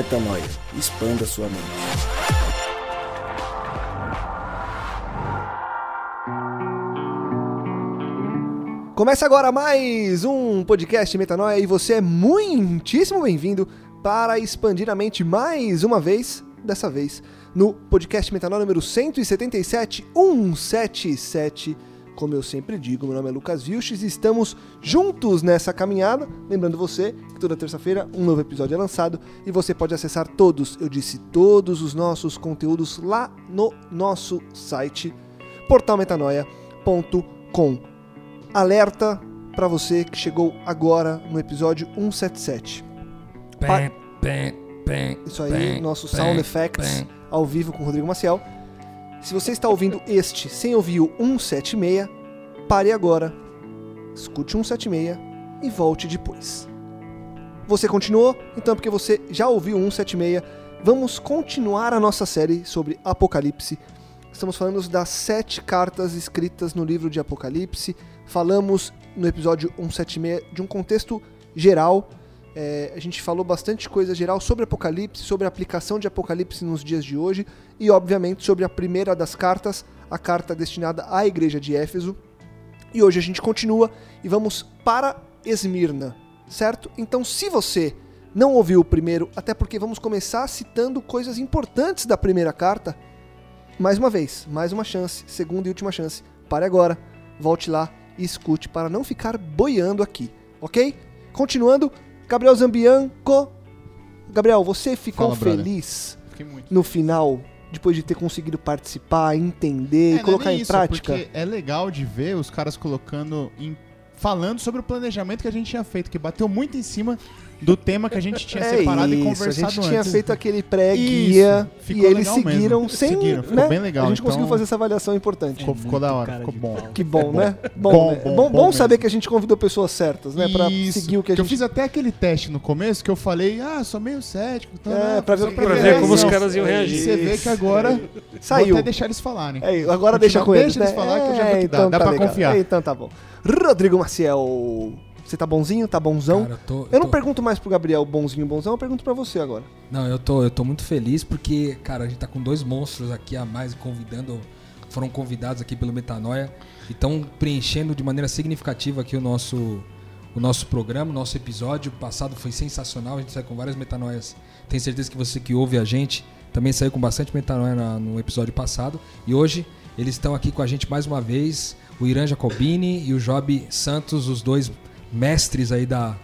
Metanoia. Expanda sua mente. Começa agora mais um podcast Metanoia e você é muitíssimo bem-vindo para expandir a mente mais uma vez, dessa vez no podcast Metanoia número 177, 177. Como eu sempre digo, meu nome é Lucas Vilches e estamos juntos nessa caminhada. Lembrando você que toda terça-feira um novo episódio é lançado e você pode acessar todos, eu disse todos os nossos conteúdos lá no nosso site portalmetanoia.com alerta para você que chegou agora no episódio 177. Pa- Isso aí, nosso sound effects ao vivo com o Rodrigo Maciel. Se você está ouvindo este sem ouvir o 176, pare agora, escute o 176 e volte depois. Você continuou? Então é porque você já ouviu o 176. Vamos continuar a nossa série sobre Apocalipse. Estamos falando das sete cartas escritas no livro de Apocalipse. Falamos no episódio 176 de um contexto geral. É, a gente falou bastante coisa geral sobre Apocalipse, sobre a aplicação de Apocalipse nos dias de hoje e, obviamente, sobre a primeira das cartas, a carta destinada à igreja de Éfeso. E hoje a gente continua e vamos para Esmirna, certo? Então, se você não ouviu o primeiro, até porque vamos começar citando coisas importantes da primeira carta, mais uma vez, mais uma chance, segunda e última chance. Pare agora, volte lá e escute para não ficar boiando aqui, ok? Continuando, Gabriel Zambianco. Gabriel, você ficou Fala, feliz no final, depois de ter conseguido participar, entender É, e é colocar nem em isso, prática? É legal de ver os caras colocando em. Falando sobre o planejamento que a gente tinha feito, que bateu muito em cima do tema que a gente tinha É separado e isso, conversado a gente tinha antes. feito aquele pré-guia e eles seguiram mesmo. sem, Seguiram, ficou né? bem legal, A gente então- conseguiu fazer essa avaliação importante. Ficou, ficou da hora, ficou bom. Que bom, né? Bom, Bom, né? bom, bom, bom saber mesmo. que a gente convidou pessoas certas, né? Pra Isso, seguir o que a Eu gente fiz até aquele teste no começo que eu falei, ah, sou meio cético. Então, É, né, pra ver que Pra É, ver como os caras iam é reagir. Você vê que agora Saiu. vou até deixar eles falarem. É, agora Continua- deixa com eles, deixa eles né? falar que eu já que dá. então Dá tá pra confiar. É, Então tá bom. Rodrigo Maciel, você tá bonzinho? Tá bonzão? Cara, eu tô- eu não tô- pergunto mais pro Gabriel bonzinho, bonzão, eu pergunto pra você agora. Não, eu tô, eu tô muito feliz porque, cara, a gente tá com dois monstros aqui a mais convidando. Foram convidados aqui pelo Metanoia e estão preenchendo de maneira significativa aqui o nosso, o nosso programa, o nosso episódio. O passado foi sensacional, a gente saiu com várias metanoias. Tenho certeza que você que ouve a gente também saiu com bastante metanoia na- no episódio passado. E hoje eles estão aqui com a gente mais uma vez, o Irã Jacobini e o Job Santos, os dois mestres aí da,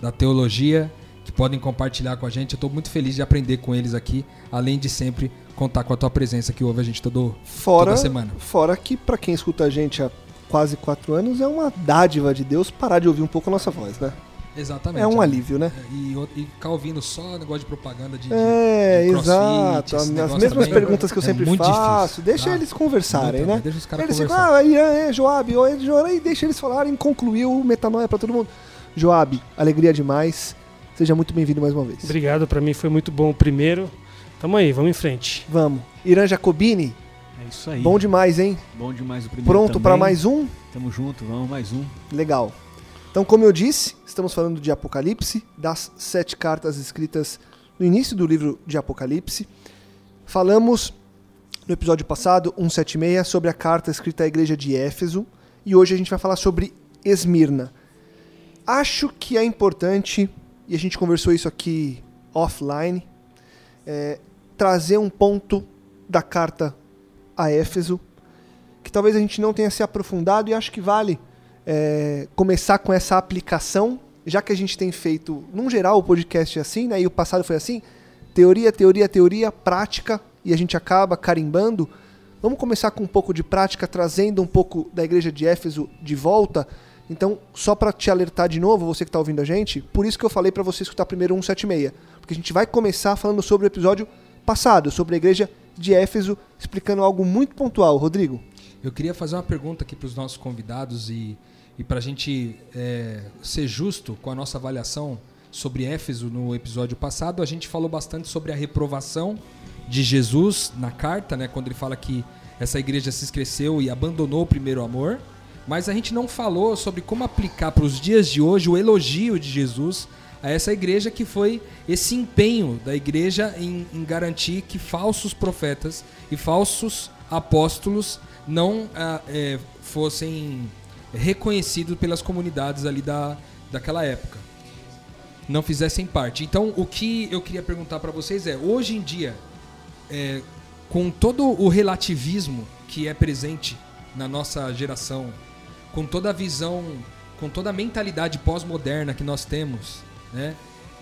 da teologia que podem compartilhar com a gente. Eu estou muito feliz de aprender com eles aqui, além de sempre contar com a tua presença que ouve a gente todo, Fora, toda semana. fora que pra quem escuta a gente há quase quatro anos é uma dádiva de Deus parar de ouvir um pouco a nossa voz, né? Exatamente. É um né? alívio, né? E, o- e ficar ouvindo só negócio de propaganda de. de- É, de exato. As mesmas também perguntas que eu é sempre muito faço. difícil, Deixa tá? eles conversarem, né? Deixa os caras Eles ficam, conversar. ah, Irã, é, Joab, oi, Joab, aí deixa eles falarem, concluiu o metanoia pra todo mundo. Joab, alegria demais. Seja muito bem-vindo mais uma vez. Obrigado, pra mim foi muito bom o primeiro. Tamo aí, vamos em frente. Vamos. Irã Jacobini, É isso aí. bom demais, hein? Bom demais o primeiro. Pronto pra também. mais um? Tamo junto, vamos mais um. Legal. Então, como eu disse, estamos falando de Apocalipse, das sete cartas escritas no início do livro de Apocalipse. Falamos no episódio passado, 176, sobre a carta escrita à igreja de Éfeso. E hoje a gente vai falar sobre Esmirna. Acho que é importante, e a gente conversou isso aqui offline, é, trazer um ponto da carta a Éfeso, que talvez a gente não tenha se aprofundado e acho que vale é, começar com essa aplicação, já que a gente tem feito, num geral, o podcast é assim, né? E o passado foi assim, teoria, teoria, teoria, prática, e a gente acaba carimbando. Vamos começar com um pouco de prática, trazendo um pouco da igreja de Éfeso de volta. Então, só para te alertar de novo, você que está ouvindo a gente, por isso que eu falei para você escutar primeiro 176, porque a gente vai começar falando sobre o episódio passado, sobre a igreja de Éfeso, explicando algo muito pontual. Rodrigo? Eu queria fazer uma pergunta aqui para os nossos convidados e, e para a gente é, ser justo com a nossa avaliação sobre Éfeso no episódio passado, a gente falou bastante sobre a reprovação de Jesus na carta, né, quando ele fala que essa igreja se esqueceu e abandonou o primeiro amor. Mas a gente não falou sobre como aplicar para os dias de hoje o elogio de Jesus a essa igreja, que foi esse empenho da igreja em, em garantir que falsos profetas e falsos apóstolos não ah, é, fossem reconhecidos pelas comunidades ali da, daquela época. Não fizessem parte. Então, o que eu queria perguntar para vocês é: hoje em dia, é, com todo o relativismo que é presente na nossa geração, com toda a visão, com toda a mentalidade pós-moderna que nós temos, né?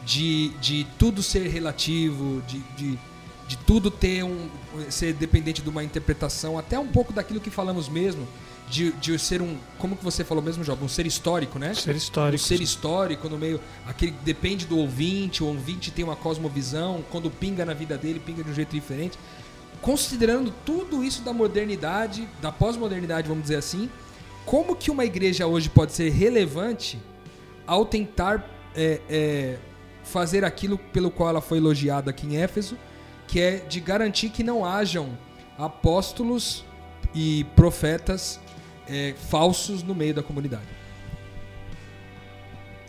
De, de tudo ser relativo, de, de, de tudo ter um ser dependente de uma interpretação, até um pouco daquilo que falamos mesmo, de, de ser um, como que você falou mesmo, Job, um ser histórico, né? Ser histórico. Um ser histórico no meio, aquele depende do ouvinte, o ouvinte tem uma cosmovisão, quando pinga na vida dele, pinga de um jeito diferente. Considerando tudo isso da modernidade, da pós-modernidade, vamos dizer assim, como que uma igreja hoje pode ser relevante ao tentar é, é, fazer aquilo pelo qual ela foi elogiada aqui em Éfeso, que é de garantir que não hajam apóstolos e profetas é, falsos no meio da comunidade.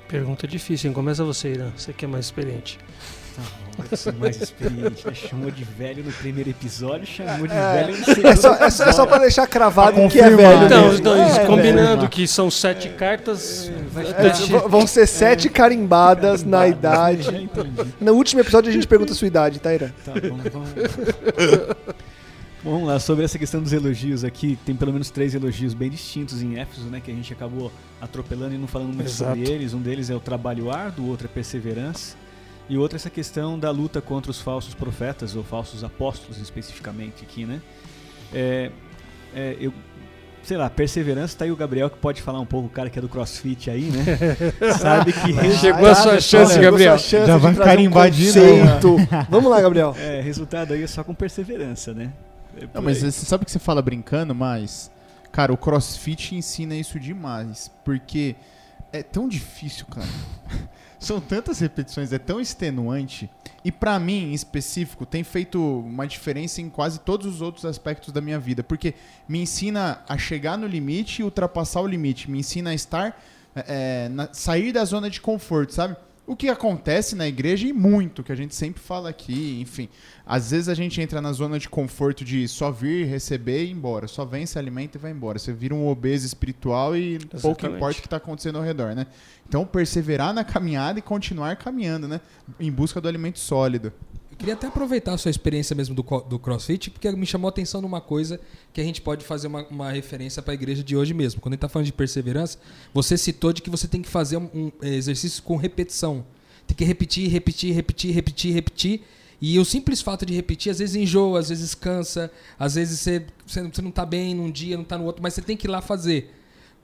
Pergunta difícil, hein? Começa você, Irã. Você que é mais experiente. Tá bom, eu sou mais experiente. né? Chamou de velho no primeiro episódio, chamou de É, velho no segundo. É só, é só, é só pra deixar cravado Pra que é velho. Então, mesmo. então, É, combinando que são sete cartas. É, vão ser sete carimbadas na idade. Já entendi. No último episódio a gente pergunta a sua idade, tá, Irã? Tá bom, vamos. Bom, Vamos lá, sobre essa questão dos elogios aqui, tem pelo menos três elogios bem distintos em Éfeso, né? Que a gente acabou atropelando e não falando muito sobre Exato. eles. Um deles é o trabalho árduo, o outro é perseverança. E o outro é essa questão da luta contra os falsos profetas, ou falsos apóstolos especificamente aqui, né? É, é, eu, sei lá, perseverança, tá aí o Gabriel que pode falar um pouco, o cara que é do crossfit aí, né? Sabe que Chegou a sua chance, Chegou a Gabriel. sua chance Já de vai carimbar de conceito. Vamos lá, Gabriel. é, resultado aí é só com perseverança, né? É Não, mas você sabe que você fala brincando, mas. Cara, o crossfit ensina isso demais. Porque é tão difícil, cara. São tantas repetições, é tão extenuante. E pra mim, em específico, tem feito uma diferença em quase todos os outros aspectos da minha vida. Porque me ensina a chegar no limite e ultrapassar o limite. Me ensina a estar. é, na- sair da zona de conforto, sabe? O que acontece na igreja e muito, que a gente sempre fala aqui, enfim. Às vezes a gente entra na zona de conforto de só vir, receber e ir embora. Só vem, se alimenta e vai embora. Você vira um obeso espiritual e pouco Exatamente. importa o que está acontecendo ao redor, né? Então, perseverar na caminhada e continuar caminhando, né? Em busca do alimento sólido. Queria até aproveitar a sua experiência mesmo do, do CrossFit, porque me chamou a atenção numa coisa que a gente pode fazer uma, uma referência para a igreja de hoje mesmo. Quando a gente está falando de perseverança, você citou de que você tem que fazer um, um, eh, exercício com repetição. Tem que repetir, repetir, repetir, repetir, repetir. E o simples fato de repetir, às vezes enjoa, às vezes cansa, às vezes você, você não está bem num dia, não está no outro, mas você tem que ir lá fazer.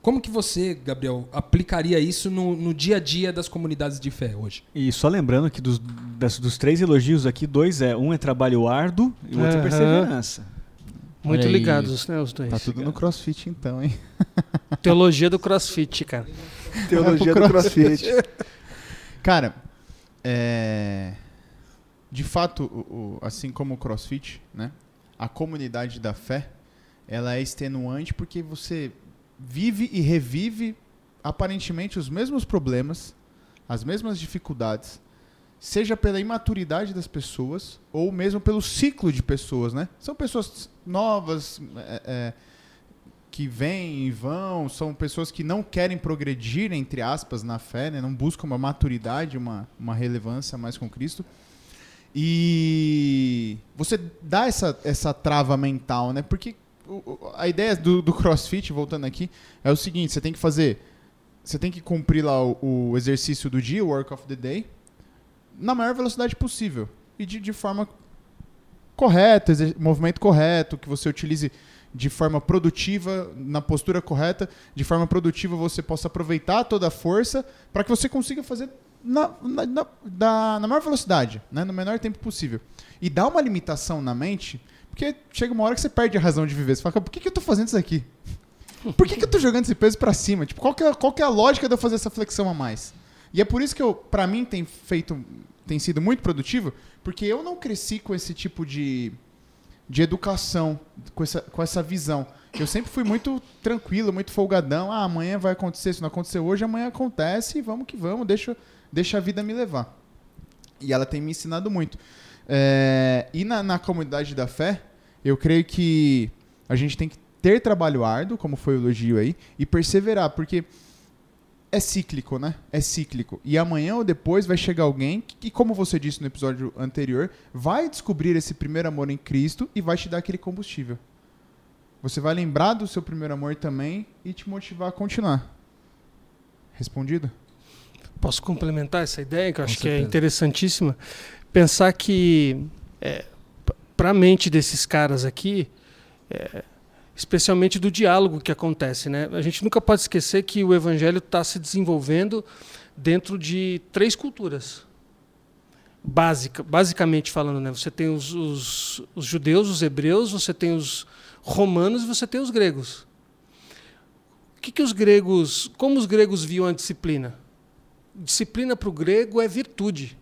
Como que você, Gabriel, aplicaria isso no, no dia a dia das comunidades de fé hoje? E só lembrando que dos, das- dos três elogios aqui, dois é um é trabalho árduo e o outro é perseverança. Muito Olha aí. ligados, né, os dois. Tá tudo no crossfit então, hein? Teologia do crossfit, cara. Teologia do crossfit. Cara, é... de fato, o- o- assim como o CrossFit, né? A comunidade da fé, ela é extenuante porque você vive e revive aparentemente os mesmos problemas, as mesmas dificuldades, seja pela imaturidade das pessoas ou mesmo pelo ciclo de pessoas, né? São pessoas novas, é, é, que vêm e vão, são pessoas que não querem progredir, entre aspas, na fé, né? não buscam uma maturidade, uma, uma relevância mais com Cristo. E você dá essa, essa trava mental, né? Porque a ideia do, do crossfit, voltando aqui, é o seguinte: você tem que fazer. Você tem que cumprir lá o, o exercício do dia, o work of the day, na maior velocidade possível. E de, de forma correta, movimento correto, que você utilize de forma produtiva, na postura correta, de forma produtiva você possa aproveitar toda a força para que você consiga fazer na, na, na, na maior velocidade, né? no menor tempo possível. E dá uma limitação na mente, porque chega uma hora que você perde a razão de viver. Você fala, por que, que eu tô fazendo isso aqui? Por que, que eu tô jogando esse peso para cima? Tipo, qual que, é, qual que é a lógica de eu fazer essa flexão a mais? E é por isso que eu, para mim, tem feito, tem sido muito produtivo, porque eu não cresci com esse tipo de, de educação, com essa, com essa visão. eu sempre fui muito tranquilo, muito folgadão. Ah, amanhã vai acontecer, se não aconteceu hoje, amanhã acontece e vamos que vamos, deixa, deixa a vida me levar. E ela tem me ensinado muito. É, e na, na comunidade da fé, eu creio que a gente tem que ter trabalho árduo, como foi o elogio aí, e perseverar, porque é cíclico, né? É cíclico. E amanhã ou depois vai chegar alguém que, como você disse no episódio anterior, vai descobrir esse primeiro amor em Cristo e vai te dar aquele combustível. Você vai lembrar do seu primeiro amor também e te motivar a continuar. Respondido? Posso complementar essa ideia, que eu Com acho certeza. que é interessantíssima? Pensar que, é, para a mente desses caras aqui, é, especialmente do diálogo que acontece. Né? A gente nunca pode esquecer que o evangelho está se desenvolvendo dentro de três culturas. Básica, basicamente falando, né? você tem os, os, os judeus, os hebreus, você tem os romanos e você tem os gregos. O que, que os gregos, como os gregos viam a disciplina? Disciplina para o grego é virtude.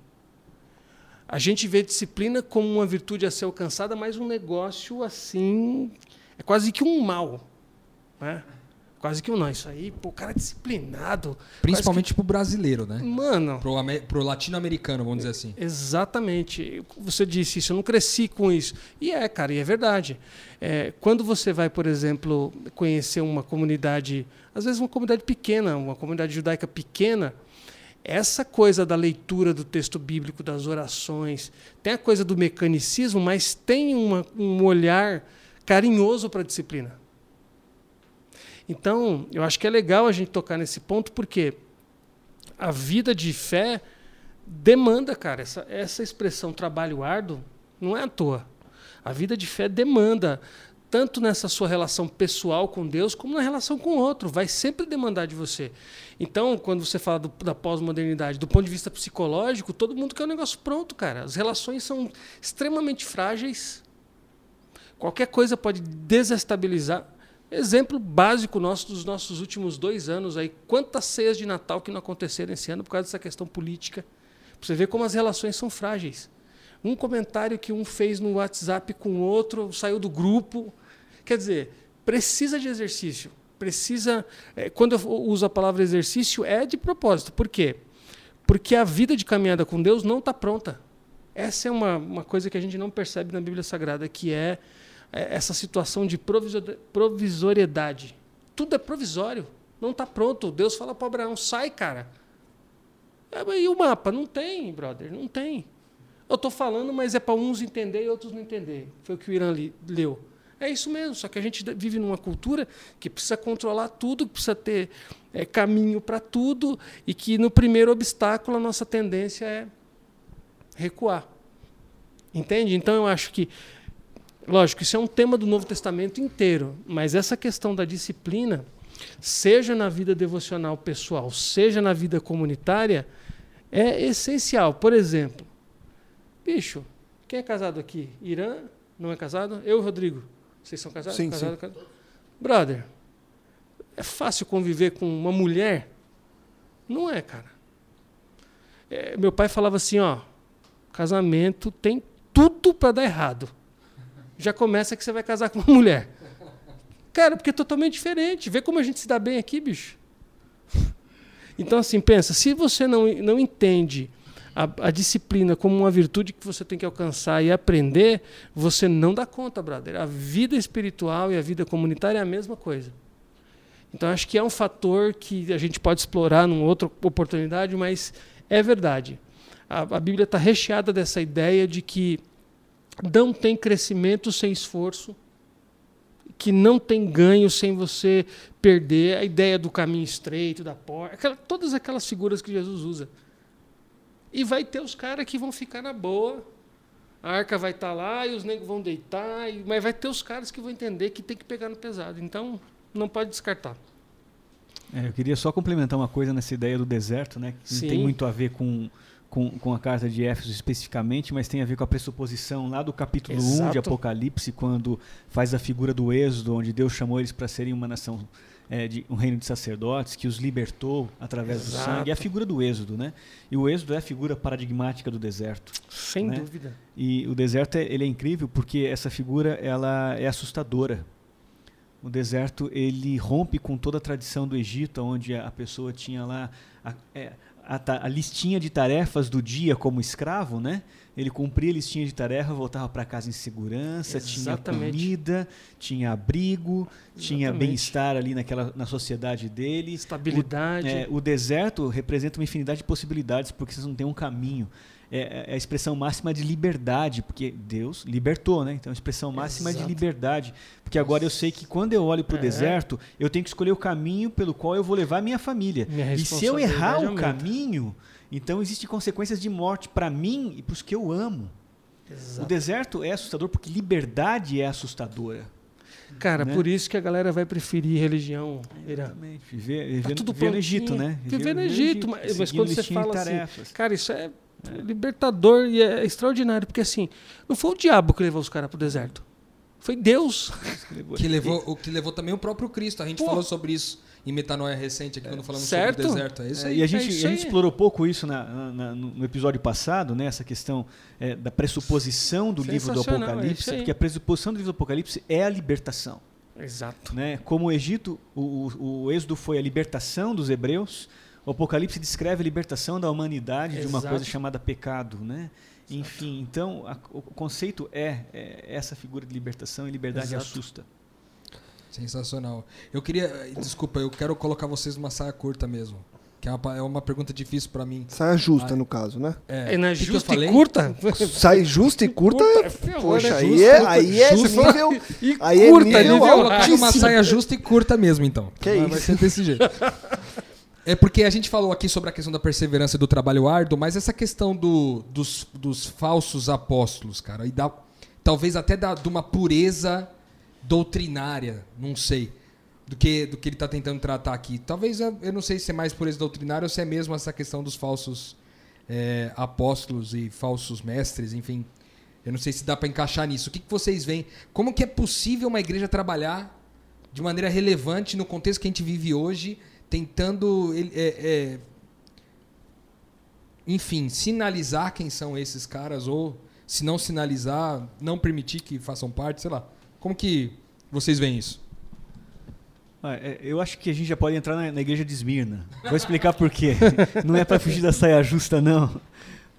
A gente vê disciplina como uma virtude a ser alcançada, mas um negócio assim é quase que um mal. Né? Quase que um não. Isso aí, pô, o cara é disciplinado. Principalmente que... pro brasileiro, né? Mano. Pro, pro latino-americano, vamos dizer assim. Exatamente. Você disse isso, eu não cresci com isso. E é, cara, e é verdade. É, quando você vai, por exemplo, conhecer uma comunidade, às vezes uma comunidade pequena, uma comunidade judaica pequena, essa coisa da leitura do texto bíblico, das orações, tem a coisa do mecanicismo, mas tem uma, um olhar carinhoso para a disciplina. Então, eu acho que é legal a gente tocar nesse ponto, porque a vida de fé demanda, cara, essa, essa expressão trabalho árduo não é à toa. A vida de fé demanda, tanto nessa sua relação pessoal com Deus, como na relação com o outro. Vai sempre demandar de você. Então, quando você fala do, da pós-modernidade, do ponto de vista psicológico, todo mundo quer um negócio pronto, cara. As relações são extremamente frágeis Qualquer coisa pode desestabilizar. Exemplo básico nosso dos nossos últimos dois anos aí. Quantas ceias de Natal que não aconteceram esse ano por causa dessa questão política. Pra você ver como as relações são frágeis. Um comentário que um fez no WhatsApp com o outro, saiu do grupo. Quer dizer, precisa de exercício. Precisa. É, quando eu uso a palavra exercício, é de propósito. Por quê? Porque a vida de caminhada com Deus não está pronta. Essa é uma, uma coisa que a gente não percebe na Bíblia Sagrada, que é é, essa situação de provisoriedade. Tudo é provisório. Não está pronto. Deus fala para Abraão: sai, cara. É, e o mapa? Não tem, brother. Não tem. Eu estou falando, mas é para uns entender e outros não entender. Foi o que o Irã li, leu. É isso mesmo, só que a gente vive numa cultura que precisa controlar tudo, que precisa ter é, caminho para tudo, e que no primeiro obstáculo a nossa tendência é recuar. Entende? Então eu acho que Lógico, isso é um tema do Novo Testamento inteiro, mas essa questão da disciplina, seja na vida devocional pessoal, seja na vida comunitária, é essencial. Por exemplo, bicho, quem é casado aqui? Irã não é casado? Eu e Rodrigo. Vocês são casados? Sim, casado, sim. Casado? Brother, é fácil conviver com uma mulher? Não é, cara. É, meu pai falava assim, ó, casamento tem tudo para dar errado já começa que você vai casar com uma mulher. Cara, porque é totalmente diferente. Vê como a gente se dá bem aqui, bicho. Então, assim, pensa, se você não, não entende a, a, disciplina como uma virtude que você tem que alcançar e aprender, você não dá conta, brother. A vida espiritual e a vida comunitária é a mesma coisa. Então, acho que é um fator que a gente pode explorar numa outra oportunidade, mas é verdade. A, a Bíblia está recheada dessa ideia de que não tem crescimento sem esforço, que não tem ganho sem você perder a ideia do caminho estreito, da porta, aquela, todas aquelas figuras que Jesus usa. E vai ter os caras que vão ficar na boa, a arca vai estar tá lá e os negros vão deitar, e, mas vai ter os caras que vão entender que tem que pegar no pesado. Então, não pode descartar. É, eu queria só complementar uma coisa nessa ideia do deserto, né? Que não tem muito a ver com com, com a carta de Éfeso especificamente, mas tem a ver com a pressuposição lá do capítulo Exato. 1 de Apocalipse, quando faz a figura do Êxodo, onde Deus chamou eles para serem uma nação, é, de um reino de sacerdotes, que os libertou através Exato. do sangue. É a figura do Êxodo, né? E o Êxodo é a figura paradigmática do deserto. Sem né? dúvida. E o deserto é, ele é incrível porque essa figura ela é assustadora. o deserto ele rompe com toda a tradição do Egito, onde a pessoa tinha lá a, é, a, a, listinha de tarefas do dia como escravo, né? Ele cumpria a listinha de tarefas, voltava para casa em segurança, Exatamente. tinha comida, tinha abrigo, Exatamente. tinha bem-estar ali naquela, na sociedade dele. Estabilidade. O, é, o deserto representa uma infinidade de possibilidades, porque vocês não têm um caminho. É, é, é, a expressão máxima de liberdade, porque Deus libertou, né? Então, a expressão máxima Exato. de liberdade. Porque agora eu sei que quando eu olho para o é. deserto, eu tenho que escolher o caminho pelo qual eu vou levar minha família. Minha e se eu errar o caminho, então existem consequências de morte para mim e para os que eu amo. Exato. O deserto é assustador porque liberdade é assustadora. Cara, né? por isso que a galera vai preferir religião. Exatamente. Viver, viver, tá tudo viver no Egito, né? Viver, viver no Egito, mas, mas quando você fala assim, cara, isso é é. Libertador e é extraordinário, porque assim, não foi o diabo que levou os caras pro deserto. Foi Deus. Que levou, o que levou também o próprio Cristo. A gente Pô. falou sobre isso em Metanoia recente aqui, quando falamos certo? sobre o deserto. É isso aí. É, e a gente, é a gente explorou pouco isso na, na, no episódio passado, né? essa questão é, da pressuposição do livro do Apocalipse, porque a pressuposição do livro do Apocalipse é a libertação. Exato. Né? Como o Egito, o, o, o êxodo foi a libertação dos hebreus, o Apocalipse descreve a libertação da humanidade Exato. de uma coisa chamada pecado, né? Exato. Enfim, então a, o conceito é, é, essa figura de libertação e liberdade Exato. assusta. Sensacional. Eu queria, desculpa, eu quero colocar vocês numa saia curta mesmo. Que é uma, é uma pergunta difícil para mim. Saia justa, ah, no caso, né? É, é na justa e curta? Sai justa e curta, curta é, poxa, né? aí, é, aí é nível... E aí é curta, é nível, nível uma saia justa e curta mesmo, então. Que Vai, isso? Vai ser desse jeito. É porque a gente falou aqui sobre a questão da perseverança e do trabalho árduo, mas essa questão do, dos, dos falsos apóstolos, cara, e da, talvez até da, de uma pureza doutrinária, não sei, do que, do que ele está tentando tratar aqui. Talvez, eu não sei se é mais pureza doutrinária ou se é mesmo essa questão dos falsos é, apóstolos e falsos mestres, enfim. Eu não sei se dá para encaixar nisso. O que, que vocês veem? Como que é possível uma igreja trabalhar de maneira relevante no contexto que a gente vive hoje tentando, é, é, enfim, sinalizar quem são esses caras ou se não sinalizar, não permitir que façam parte, sei lá. Como que vocês veem isso? Ah, é, eu acho que a gente já pode entrar na, na igreja de Esmirna. Vou explicar por quê. Não é para fugir da saia justa, não.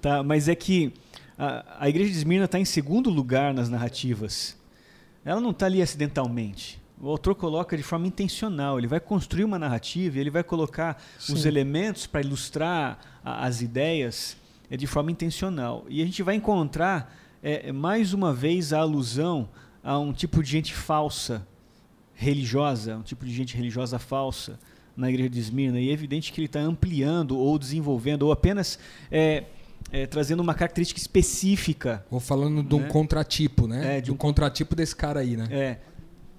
Tá? Mas é que a, a igreja de Esmirna está em segundo lugar nas narrativas. Ela não está ali acidentalmente o autor coloca de forma intencional. Ele vai construir uma narrativa, ele vai colocar Sim. os elementos para ilustrar a, as ideias é, de forma intencional. E a gente vai encontrar é, mais uma vez a alusão a um tipo de gente falsa, religiosa, um tipo de gente religiosa falsa na igreja de Esmirna. E é evidente que ele está ampliando ou desenvolvendo ou apenas é, é, trazendo uma característica específica. Ou falando de um né? contratipo, né? É, de um, um contratipo desse cara aí, né? É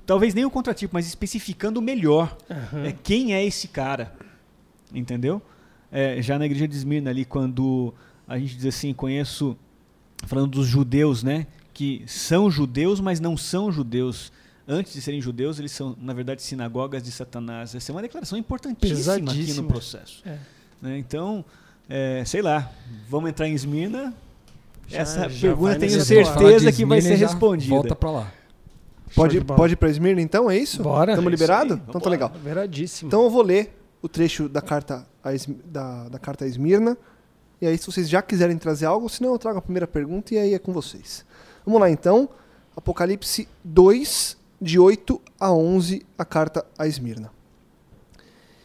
talvez nem o contratipo, mas especificando melhor uhum. é, quem é esse cara. Entendeu? É, já na igreja de Esmirna ali, quando a gente diz assim, conheço, falando dos judeus, né? Que são judeus, mas não são judeus. Antes de serem judeus, eles são, na verdade, sinagogas de Satanás. Essa é uma declaração importantíssima aqui no processo. É. Né? Então, é, sei lá, vamos entrar em Esmirna. Já, Essa já pergunta tenho certeza que vai ser respondida. Volta para lá. Pode, pode ir pra Esmirna então, é isso? Bora. Estamos liberados? Então tá legal. Liberadíssimo. Então eu vou ler o trecho da carta a, da, da carta a Esmirna. E aí, se vocês já quiserem trazer algo, senão eu trago a primeira pergunta e aí é com vocês. Vamos lá então. Apocalipse 2, de 8 a 11, a carta a Esmirna.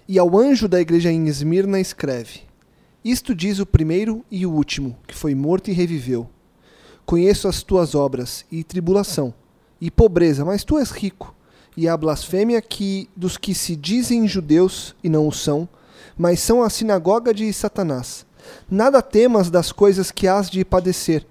E ao anjo da igreja em Esmirna escreve: Isto diz o primeiro e o último, que foi morto e reviveu. Conheço as tuas obras e tribulação e pobreza, mas tu és rico. E a blasfêmia que dos que se dizem judeus e não o são, mas são a sinagoga de Satanás. Nada temas das coisas que hás de padecer.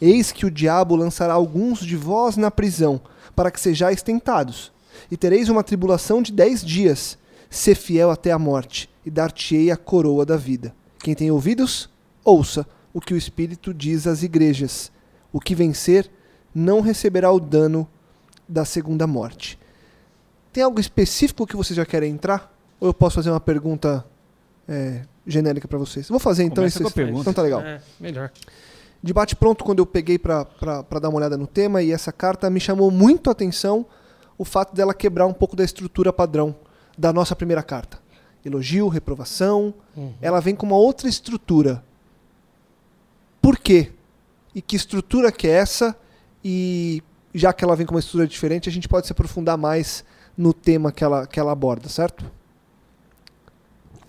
Eis que o diabo lançará alguns de vós na prisão, para que sejais tentados. E tereis uma tribulação de dez dias. Sê fiel até a morte, e dar-te-ei a coroa da vida. Quem tem ouvidos, ouça o que o Espírito diz às igrejas. O que vencer, não receberá o dano da segunda morte. Tem algo específico que vocês já querem entrar? Ou eu posso fazer uma pergunta é, genérica para vocês? Vou fazer então. Começa pergunta. Então tá legal. É, melhor. Debate pronto quando eu peguei para dar uma olhada no tema e essa carta me chamou muito a atenção o fato dela quebrar um pouco da estrutura padrão da nossa primeira carta. Elogio, reprovação. Uhum. Ela vem com uma outra estrutura. Por quê? E que estrutura que é essa? E já que ela vem com uma estrutura diferente, a gente pode se aprofundar mais no tema que ela, que ela aborda, certo?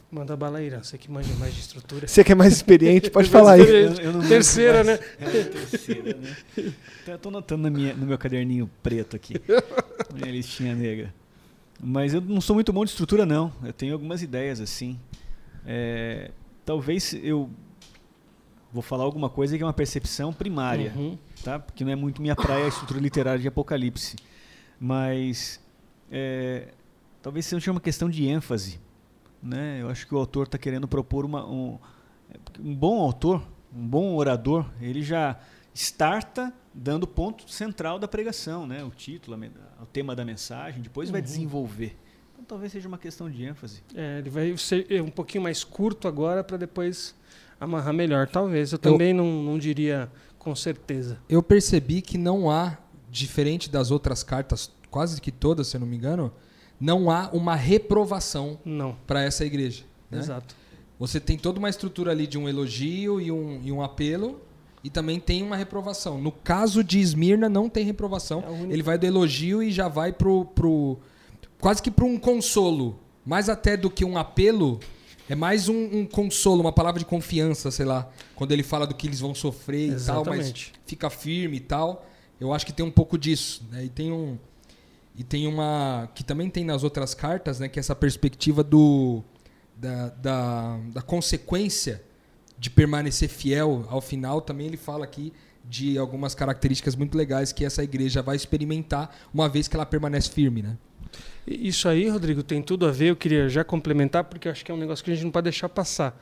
Manda bala aí, você que manja mais de estrutura. Você que é mais experiente, pode falar aí. Eu, eu terceira, né? É, terceira, né? Então, eu tô notando minha, no meu caderninho preto aqui. Minha listinha negra. Mas eu não sou muito bom de estrutura, não. Eu tenho algumas ideias, assim. É, talvez eu vou falar alguma coisa que é uma percepção primária, uhum. tá? Porque não é muito minha praia a estrutura literária de Apocalipse. Mas é, talvez seja uma questão de ênfase né? Eu acho que o autor está querendo propor uma, um, um bom autor, um bom orador, ele já starta dando o ponto central da pregação, né? o título, o tema da mensagem, depois uhum. vai desenvolver. Então talvez seja uma questão de ênfase. É, ele vai ser um pouquinho mais curto agora para depois amarrar melhor, talvez. Eu também eu, não, não diria com certeza. Eu percebi que não há, diferente das outras cartas, quase que todas, se eu não me engano, não há uma reprovação para essa igreja. Né? Exato. Você tem toda uma estrutura ali de um elogio e um, e um apelo, e também tem uma reprovação. No caso de Esmirna, não tem reprovação. É Ele vai do elogio e já vai pro, pro quase que para um consolo. Mais até do que um apelo, é mais um, um, consolo, uma palavra de confiança, sei lá. Quando ele fala do que eles vão sofrer Exatamente. e tal, mas fica firme e tal. Eu acho que tem um pouco disso. Né? E tem um, e tem uma. que também tem nas outras cartas, né? Que é essa perspectiva do. da, da, da consequência de permanecer fiel ao final. Também ele fala aqui de algumas características muito legais que essa igreja vai experimentar uma vez que ela permanece firme, né? Isso aí, Rodrigo, tem tudo a ver. Eu queria já complementar, porque acho que é um negócio que a gente não pode deixar passar.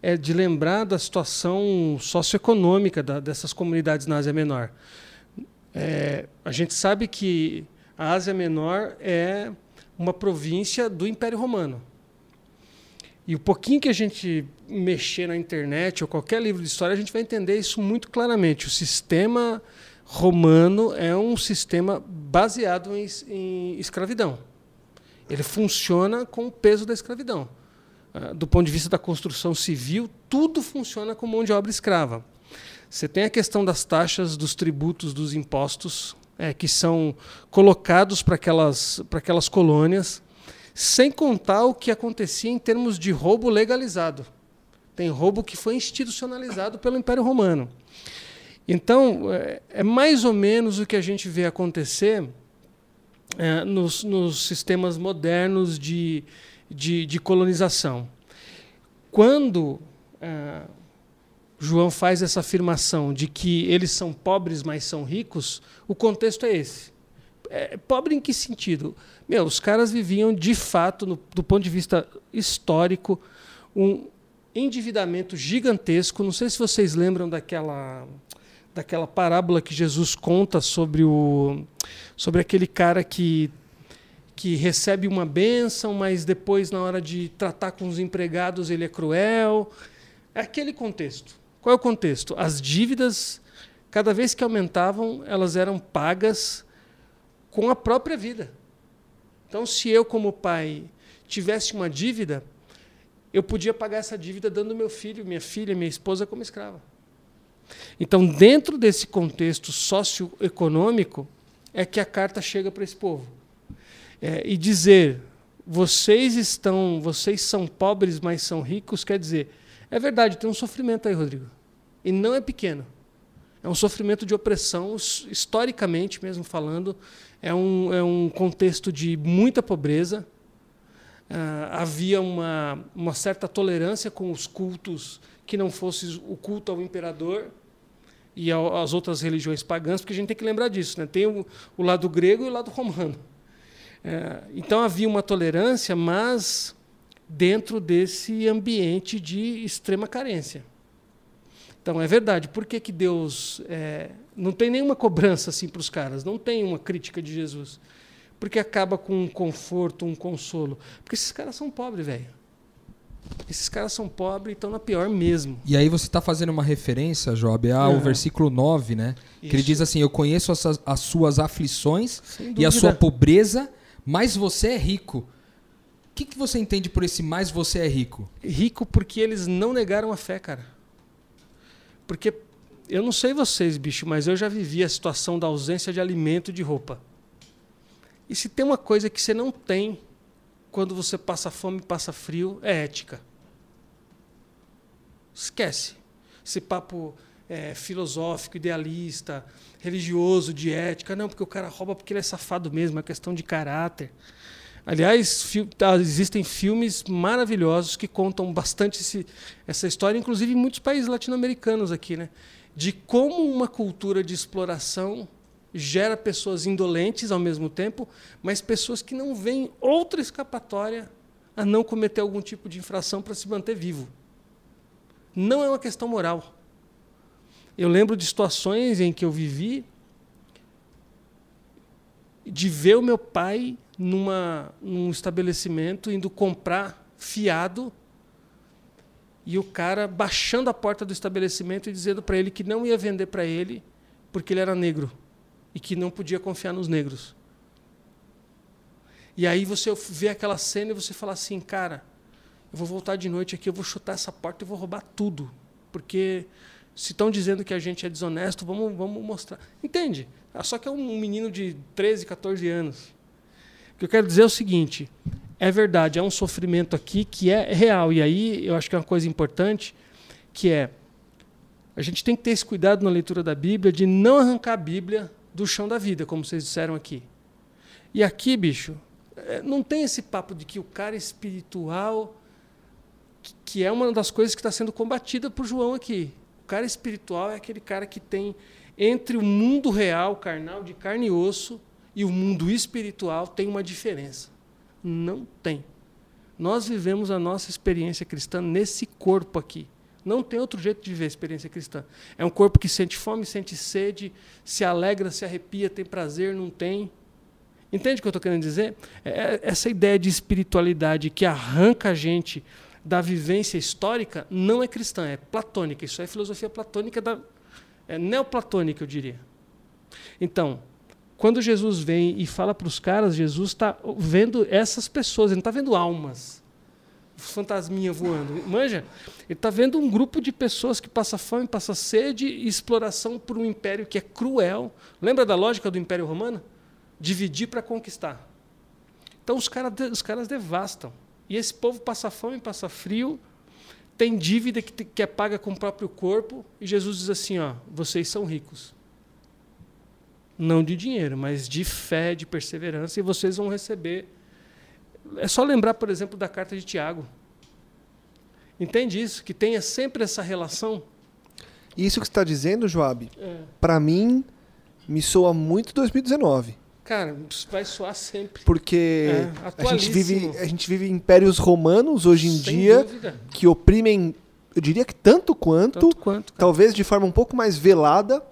É de lembrar da situação socioeconômica da, dessas comunidades na Ásia Menor. É, a gente sabe que a Ásia Menor é uma província do Império Romano. E o pouquinho que a gente mexer na internet ou qualquer livro de história, a gente vai entender isso muito claramente. O sistema romano é um sistema baseado em, em escravidão. Ele funciona com o peso da escravidão. Ah, do ponto de vista da construção civil, tudo funciona com mão de obra escrava. Você tem a questão das taxas, dos tributos, dos impostos, é, que são colocados para aquelas, aquelas colônias, sem contar o que acontecia em termos de roubo legalizado. Tem roubo que foi institucionalizado pelo Império Romano. Então, é, é mais ou menos o que a gente vê acontecer é, nos, nos, sistemas modernos de, de, de colonização. Quando é, João faz essa afirmação de que eles são pobres, mas são ricos, o contexto é esse. É, pobre em que sentido? Meu, os caras viviam de fato, no, do ponto de vista histórico, um endividamento gigantesco. Não sei se vocês lembram daquela daquela parábola que Jesus conta sobre o sobre aquele cara que que recebe uma bênção, mas depois na hora de tratar com os empregados ele é cruel. É aquele contexto. Qual é o contexto? As dívidas, cada vez que aumentavam, elas eram pagas com a própria vida. Então, se eu, como pai, tivesse uma dívida, eu podia pagar essa dívida dando meu filho, minha filha, minha esposa como escrava. Então, dentro desse contexto socioeconômico, é que a carta chega para esse povo. É, e dizer, vocês estão, vocês são pobres, mas são ricos, quer dizer, é verdade, tem um sofrimento aí, Rodrigo. E não é pequeno. É um sofrimento de opressão, historicamente mesmo falando. É um, é um contexto de muita pobreza. Uh, havia uma, uma certa tolerância com os cultos que não fosse o culto ao imperador e às outras religiões pagãs, porque a gente tem que lembrar disso. Né? Tem o, o lado grego e o lado romano. Uh, então havia uma tolerância, mas dentro desse ambiente de extrema carência. Então é verdade. Por que, que Deus é, não tem nenhuma cobrança assim para os caras? Não tem uma crítica de Jesus? Porque acaba com um conforto, um consolo. Porque esses caras são pobres, velho. Esses caras são pobres e estão na pior mesmo. E aí você está fazendo uma referência, Job, ao Uhum. versículo 9, né? Que ele Isso. diz assim: Eu conheço as, as suas aflições e a sua pobreza, mas você é rico. Que, que você entende por esse mais você é rico? Rico porque eles não negaram a fé, cara. Porque eu não sei vocês, bicho, mas eu já vivi a situação da ausência de alimento e de roupa. E se tem uma coisa que você não tem quando você passa fome e passa frio, é ética. Esquece. Esse papo é, filosófico, idealista, religioso, de ética. Não, porque o cara rouba porque ele é safado mesmo, é questão de caráter. Aliás, fi- tá, existem filmes maravilhosos que contam bastante esse- essa história, inclusive em muitos países latino-americanos aqui, né? De como uma cultura de exploração gera pessoas indolentes ao mesmo tempo, mas pessoas que não veem outra escapatória a não cometer algum tipo de infração para se manter vivo. Não é uma questão moral. Eu lembro de situações em que eu vivi de ver o meu pai numa, num estabelecimento indo comprar fiado e o cara baixando a porta do estabelecimento e dizendo para ele que não ia vender para ele porque ele era negro e que não podia confiar nos negros. E aí você vê aquela cena e você fala assim, cara, eu vou voltar de noite aqui, eu vou chutar essa porta e vou roubar tudo, porque se estão dizendo que a gente é desonesto, vamos, vamos mostrar. Entende? Só que é um menino de 13, 14 anos. O que eu quero dizer é o seguinte: é verdade, há um sofrimento aqui que é real. E aí eu acho que é uma coisa importante, que é a gente tem que ter esse cuidado na leitura da Bíblia de não arrancar a Bíblia do chão da vida, como vocês disseram aqui. E aqui, bicho, é, não tem esse papo de que o cara espiritual, que é uma das coisas que está sendo combatida por João aqui. O cara espiritual é aquele cara que tem entre o mundo real, carnal, de carne e osso, e o mundo espiritual tem uma diferença. Não tem. Nós vivemos a nossa experiência cristã nesse corpo aqui. Não tem outro jeito de viver a experiência cristã. É um corpo que sente fome, sente sede, se alegra, se arrepia, tem prazer, não tem. Entende o que eu estou querendo dizer? É- é- essa ideia de espiritualidade que arranca a gente da vivência histórica não é cristã, é platônica. Isso é filosofia platônica, da, é neoplatônica, eu diria. Então, quando Jesus vem e fala para os caras, Jesus está vendo essas pessoas, ele não está vendo almas, fantasminha voando. Manja? Ele está vendo um grupo de pessoas que passa fome, passa sede e exploração por um império que é cruel. Lembra da lógica do Império Romano? Dividir para conquistar. Então os, cara, os caras devastam. E esse povo passa fome, passa frio, tem dívida que, que é paga com o próprio corpo, e Jesus diz assim: ó, vocês são ricos. Não de dinheiro, mas de fé, de perseverança, e vocês vão receber. É só lembrar, por exemplo, da carta de Tiago. Entende isso? Que tenha sempre essa relação. Isso que você está dizendo, Joab, É. para mim, me soa muito 2019. Cara, vai soar sempre. Porque É, a, gente vive, a gente vive impérios romanos hoje em Sem dia dúvida. que oprimem, eu diria que tanto quanto, Tanto quanto. talvez de forma um pouco mais velada.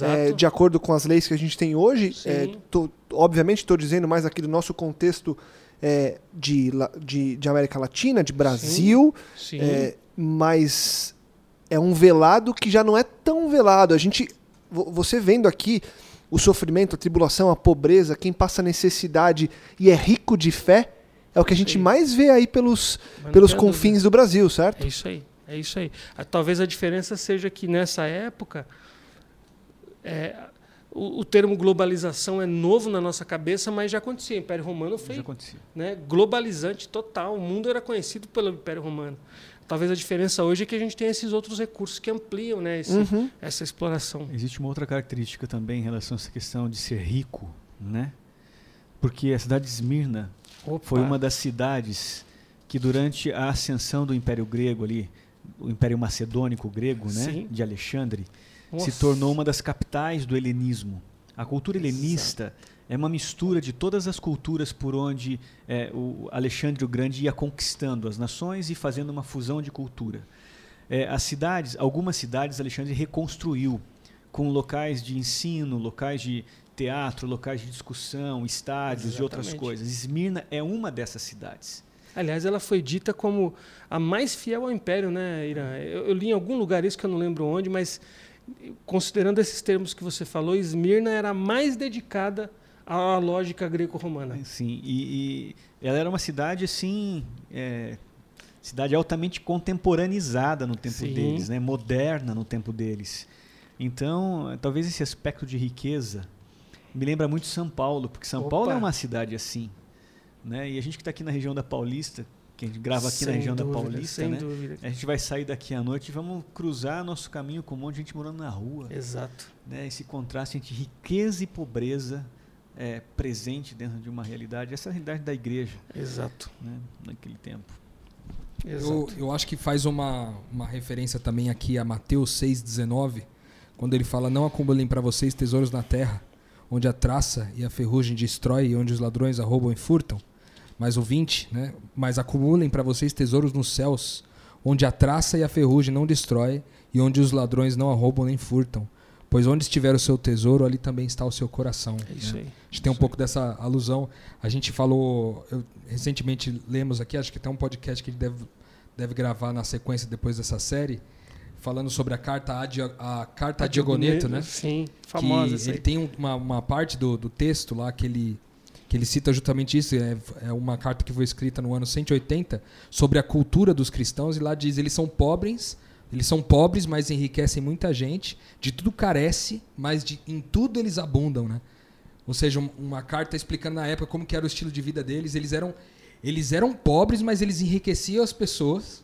É, de acordo com as leis que a gente tem hoje. Sim. É, tô- obviamente estou dizendo mais aqui do nosso contexto é, de, de, de América Latina, de Brasil, Sim. é, mas é um velado que já não é tão velado. A gente, vo- você vendo aqui o sofrimento, a tribulação, a pobreza, quem passa necessidade e é rico de fé, é o que a gente Sim. mais vê aí pelos, pelos confins do Brasil, certo? É isso aí, é isso aí. Talvez a diferença seja que nessa época é, o, o termo globalização é novo na nossa cabeça, mas já acontecia. O Império Romano foi né, globalizante total. O mundo era conhecido pelo Império Romano. Talvez a diferença hoje é que a gente tem esses outros recursos que ampliam né, esse- Uhum. essa exploração. Existe uma outra característica também em relação a essa questão de ser rico, né? Porque a cidade de Esmirna foi Opa. uma das cidades que durante a ascensão do Império Grego ali, o Império Macedônico Grego, né, Sim. de Alexandre, se Nossa. tornou uma das capitais do helenismo. A cultura helenista é uma mistura de todas as culturas por onde é, o Alexandre o Grande ia conquistando as nações e fazendo uma fusão de cultura. É, as cidades, algumas cidades Alexandre reconstruiu com locais de ensino, locais de teatro, locais de discussão, estádios e outras Exatamente. coisas. Esmirna é uma dessas cidades. Aliás, ela foi dita como a mais fiel ao império, né, Irã? Eu, eu li em algum lugar isso que eu não lembro onde, mas considerando esses termos que você falou, Esmirna era a mais dedicada à lógica greco-romana. Sim, e, e, ela era uma cidade assim, é, cidade altamente contemporaneizada no tempo Sim. deles, né? moderna no tempo deles. Então, talvez esse aspecto de riqueza me lembra muito São Paulo, porque São Opa. Paulo é uma cidade assim. Né? E a gente que está aqui na região da Paulista, que a gente grava aqui sem na região dúvida, da Paulista, né? Dúvida. A gente vai sair daqui à noite e vamos cruzar nosso caminho com um monte de gente morando na rua. Exato. Né? Esse contraste entre riqueza e pobreza é, presente dentro de uma realidade. Essa é a realidade da igreja. Exato. Né? Naquele tempo. Eu, eu acho que faz uma, uma referência também aqui a Mateus 6,19, quando ele fala: Não acumulem para vocês tesouros na terra, onde a traça e a ferrugem destrói e onde os ladrões arrombam e furtam. Mas o 20, né? Mas acumulem para vocês tesouros nos céus, onde a traça e a ferrugem não destrói e onde os ladrões não arrombam nem furtam. Pois onde estiver o seu tesouro, ali também está o seu coração. É isso né? aí. A gente tem um pouco dessa alusão. A gente falou, eu, recentemente lemos aqui, acho que tem um podcast que a gente deve, deve gravar na sequência depois dessa série, falando sobre a carta a, a carta a Diagoneto, né? Sim, famosa. Que ele tem uma, uma parte do, do texto lá que ele que ele cita justamente isso, é, é, uma carta que foi escrita no ano 180 sobre a cultura dos cristãos e lá diz eles são pobres, eles são pobres, mas enriquecem muita gente, de tudo carece, mas de, em tudo eles abundam, né? Ou seja, uma carta explicando na época como que era o estilo de vida deles, eles eram eles eram pobres, mas eles enriqueciam as pessoas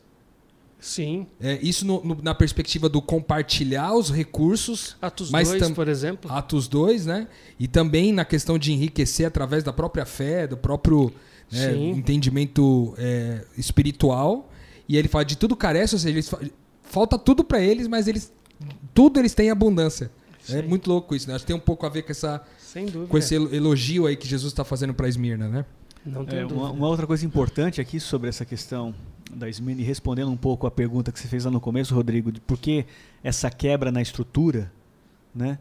Sim. É, isso no, no, na perspectiva do compartilhar os recursos. Atos 2, por exemplo. Atos 2, né? E também na questão de enriquecer através da própria fé, do próprio né, entendimento é, espiritual. E ele fala de tudo carece, ou seja, eles, falta tudo para eles, mas eles tudo eles têm abundância. É Sim. É muito louco isso, né? Acho que tem um pouco a ver com essa com esse elogio aí que Jesus está fazendo para Esmirna, né? Não tem é, uma, uma, outra coisa importante aqui sobre essa questão da Smini, respondendo um pouco a pergunta que você fez lá no começo, Rodrigo, de por que essa quebra na estrutura, né?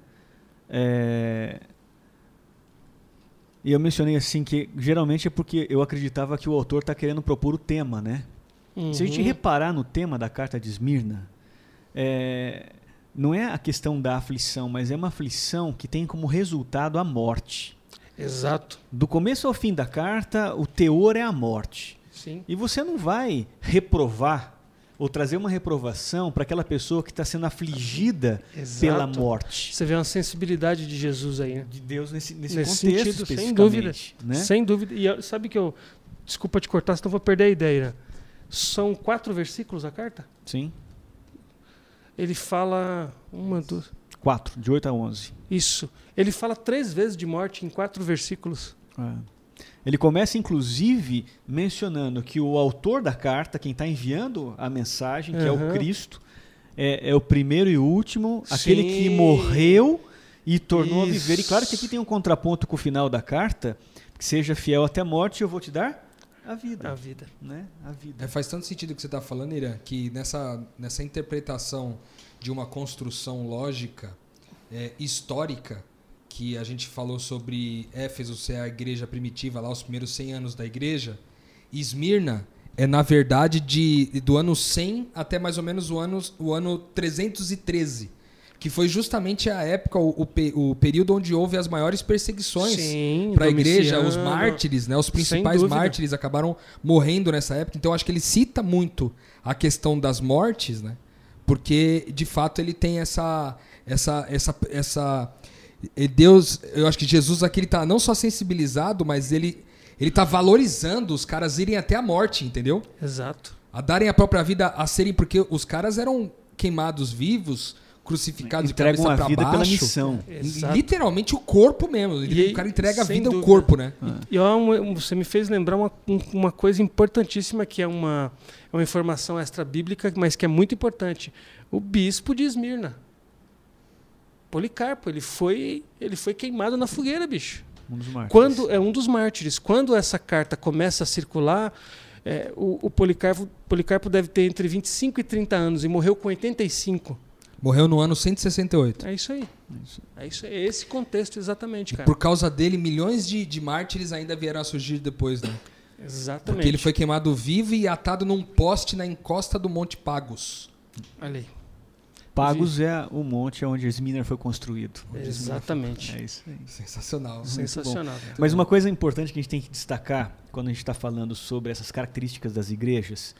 É... E eu mencionei assim que geralmente é porque eu acreditava que o autor está querendo propor o tema, né? Uhum. Se a gente uhum. reparar no tema da carta de Esmirna, é... não é a questão da aflição, mas é uma aflição que tem como resultado a morte. Exato. Do começo ao fim da carta, o teor é a morte. Sim. E você não vai reprovar ou trazer uma reprovação para aquela pessoa que está sendo afligida Exato. pela morte. Você vê uma sensibilidade de Jesus aí, né? De Deus nesse, nesse, nesse contexto, sentido, sem dúvida. Né? Sem dúvida. E sabe que eu. Desculpa te cortar, senão eu vou perder a ideia. Né? São quatro versículos a carta? Sim. Ele fala. Uma, duas. Quatro, de 8 a 11. Isso. Ele fala três vezes de morte em quatro versículos. É. Ele começa, inclusive, mencionando que o autor da carta, quem está enviando a mensagem, que uhum. é o Cristo, é, é, o primeiro e último, Sim. aquele que morreu e tornou Isso. a viver. E claro que aqui tem um contraponto com o final da carta, que seja fiel até a morte, eu vou te dar a vida. A vida. Né? A vida. É, faz tanto sentido o que você está falando, Irã, que nessa, nessa interpretação de uma construção lógica é, histórica, que a gente falou sobre Éfeso ser a igreja primitiva, lá os primeiros 100 anos da igreja, Esmirna é, na verdade, de, do ano 100 até mais ou menos o ano, o ano 313 que foi justamente a época, o, o, o, período onde houve as maiores perseguições para a igreja, os mártires, né, os principais mártires acabaram morrendo nessa época. Então acho que ele cita muito a questão das mortes, né, porque de fato ele tem essa essa essa essa e Deus, eu acho que Jesus aqui ele tá não só sensibilizado, mas ele ele tá valorizando os caras irem até a morte, entendeu? Exato. A darem a própria vida a serem porque os caras eram queimados vivos, crucificados Entregam de cabeça a vida baixo, pela missão. Exato. Literalmente o corpo mesmo. E, o cara entrega a vida ao corpo, né? E, e você me fez lembrar uma, uma coisa importantíssima que é uma, é uma informação extra bíblica, mas que é muito importante. O bispo de Esmirna Policarpo, ele foi, ele foi queimado na fogueira, bicho. Um dos mártires. Quando é um dos mártires. Quando essa carta começa a circular, é, o, o Policarpo, Policarpo deve ter entre 25 e 30 anos e morreu com 85. Morreu no ano 168. É isso aí. É isso é esse contexto exatamente, cara. E por causa dele, milhões de, de mártires ainda vieram a surgir depois, né? Exatamente. Porque ele foi queimado vivo e atado num poste na encosta do Monte Pagos. Olha aí. Pagos é o monte onde Esminer foi construído. Exatamente. foi- É isso aí. Sensacional. Sensacional. Mas uma coisa importante que a gente tem que destacar quando a gente está falando sobre essas características das igrejas,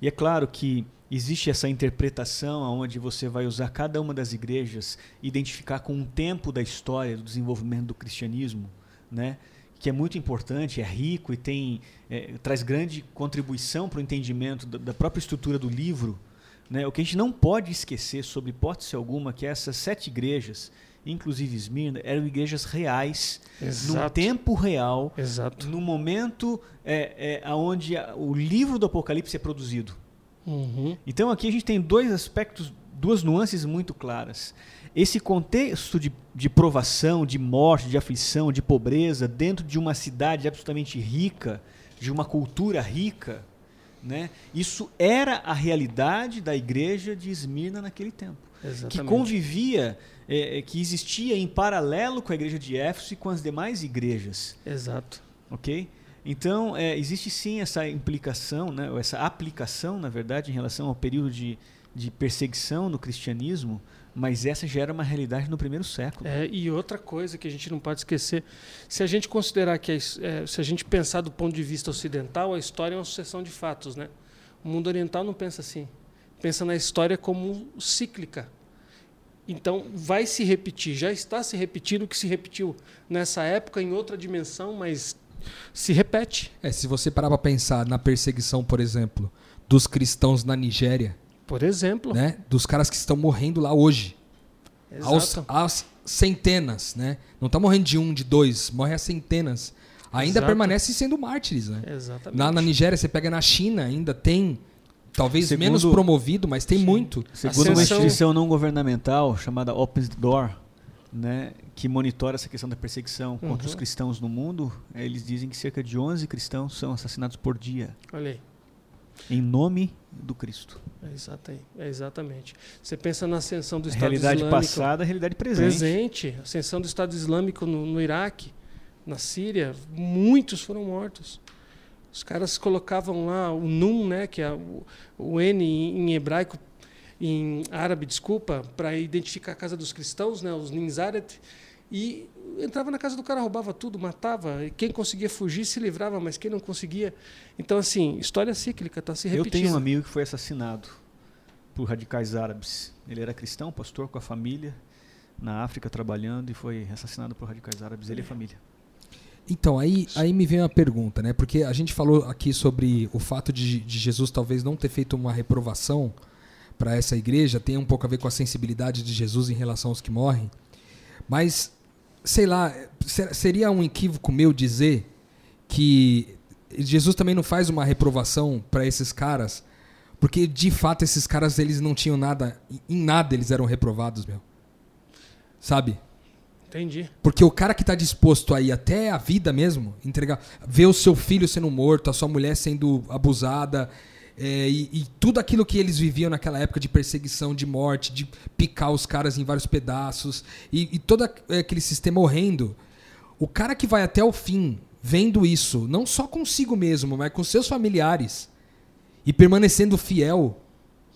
e é claro que existe essa interpretação onde você vai usar cada uma das igrejas, identificar com um tempo da história do desenvolvimento do cristianismo, né? que é muito importante, é rico e tem é, traz grande contribuição para o entendimento da, da própria estrutura do livro. Né? O que a gente não pode esquecer, sob hipótese alguma, que essas sete igrejas, inclusive Esmirna, eram igrejas reais, no Exato. tempo real, Exato. no momento é, é, onde o livro do Apocalipse é produzido. Uhum. Então aqui a gente tem dois aspectos, duas nuances muito claras. Esse contexto de, de provação, de morte, de aflição, de pobreza, dentro de uma cidade absolutamente rica, de uma cultura rica, né? isso era a realidade da igreja de Esmirna naquele tempo. Que Exatamente. convivia, é, é, que existia em paralelo com a igreja de Éfeso e com as demais igrejas. Exato. Ok? Então, é, existe sim essa implicação, né, essa aplicação, na verdade, em relação ao período de, de perseguição no cristianismo, mas essa já era uma realidade no primeiro século. É, e outra coisa que a gente não pode esquecer, se a gente considerar que, é, se a gente pensar do ponto de vista ocidental, a história é uma sucessão de fatos, né? O mundo oriental não pensa assim. Pensa na história como cíclica. Então, vai se repetir, já está se repetindo o que se repetiu nessa época em outra dimensão, mas se repete. É, se você parar pra pensar na perseguição, por exemplo, dos cristãos na Nigéria, Por exemplo. né? Dos caras que estão morrendo lá hoje. Aos, Exato. aos centenas, né? Não tá morrendo de um, de dois, morre a centenas. Ainda Exato. permanecem sendo mártires, né? Exatamente. Na, na Nigéria, você pega na China, ainda tem, talvez Segundo- menos promovido, mas tem muito. Segundo uma instituição não governamental chamada Open Door, né, que monitora essa questão da perseguição contra Uhum. os cristãos no mundo, eles dizem que cerca de 11 cristãos são assassinados por dia, Olha aí. Em nome do Cristo. É, é exatamente. Você pensa na ascensão do Estado realidade Islâmico. passada, realidade presente. presente, ascensão do Estado Islâmico no, no Iraque, na Síria, muitos foram mortos. Os caras colocavam lá o Nun, né, que é o, o N em, em hebraico, em árabe, desculpa, para identificar a casa dos cristãos, né, os Ninzaret, e entrava na casa do cara, roubava tudo, matava. E quem conseguia fugir se livrava, mas quem não conseguia. Então, assim, história cíclica, está se Eu repetindo. tenho um amigo que foi assassinado por radicais árabes. Ele era cristão, pastor com a família, na África trabalhando e foi assassinado por radicais árabes, ele e a família. Então, aí, aí me vem uma pergunta, né? Porque a gente falou aqui sobre o fato de, de Jesus talvez não ter feito uma reprovação para essa igreja, tem um pouco a ver com a sensibilidade de Jesus em relação aos que morrem. Mas, sei lá, ser- seria um equívoco meu dizer que Jesus também não faz uma reprovação para esses caras, porque de fato esses caras eles não tinham nada, em nada eles eram reprovados, meu. Sabe? Entendi. Porque o cara que tá disposto a ir até a vida mesmo, entregar, ver o seu filho sendo morto, a sua mulher sendo abusada, é, e, e tudo aquilo que eles viviam naquela época de perseguição, de morte, de picar os caras em vários pedaços, e, e todo aqu- aquele sistema horrendo. O cara que vai até o fim, vendo isso, não só consigo mesmo, mas com seus familiares, e permanecendo fiel,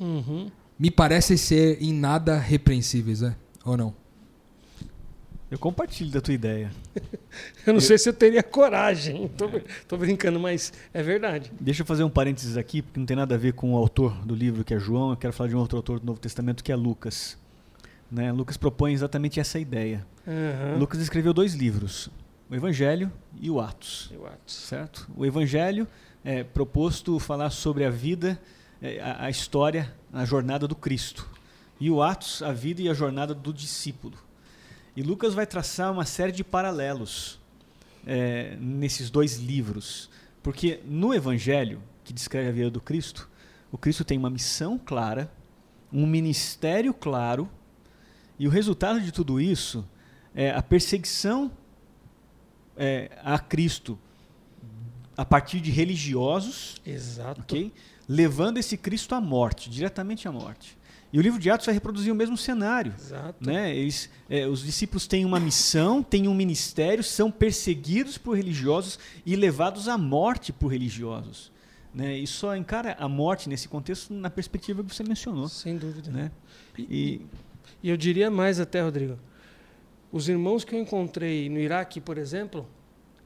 Uhum. me parece ser em nada repreensíveis, né? Ou não? Eu compartilho da tua ideia. Eu não sei se eu teria coragem. Tô, tô brincando, mas é verdade. Deixa eu fazer um parênteses aqui, porque não tem nada a ver com o autor do livro, que é João. Eu quero falar de um outro autor do Novo Testamento, que é Lucas. Né? Lucas propõe exatamente essa ideia. Aham. Lucas escreveu dois livros, o Evangelho e o Atos. Eu acho. Certo? O Evangelho é proposto falar sobre a vida, é, a, a história, a jornada do Cristo. E o Atos, a vida e a jornada do discípulo. E Lucas vai traçar uma série de paralelos é, nesses dois livros. Porque no Evangelho, que descreve a vida do Cristo, o Cristo tem uma missão clara, um ministério claro, e o resultado de tudo isso é a perseguição é, a Cristo a partir de religiosos, Exato. ok? Levando esse Cristo à morte, diretamente à morte. E o livro de Atos vai reproduzir o mesmo cenário. Exato. Né? Eles, é, os discípulos têm uma missão, têm um ministério, são perseguidos por religiosos e levados à morte por religiosos. Né? E só encara a morte nesse contexto na perspectiva que você mencionou. Sem dúvida. Né? E, e eu diria mais até, Rodrigo. Os irmãos que eu encontrei no Iraque, por exemplo,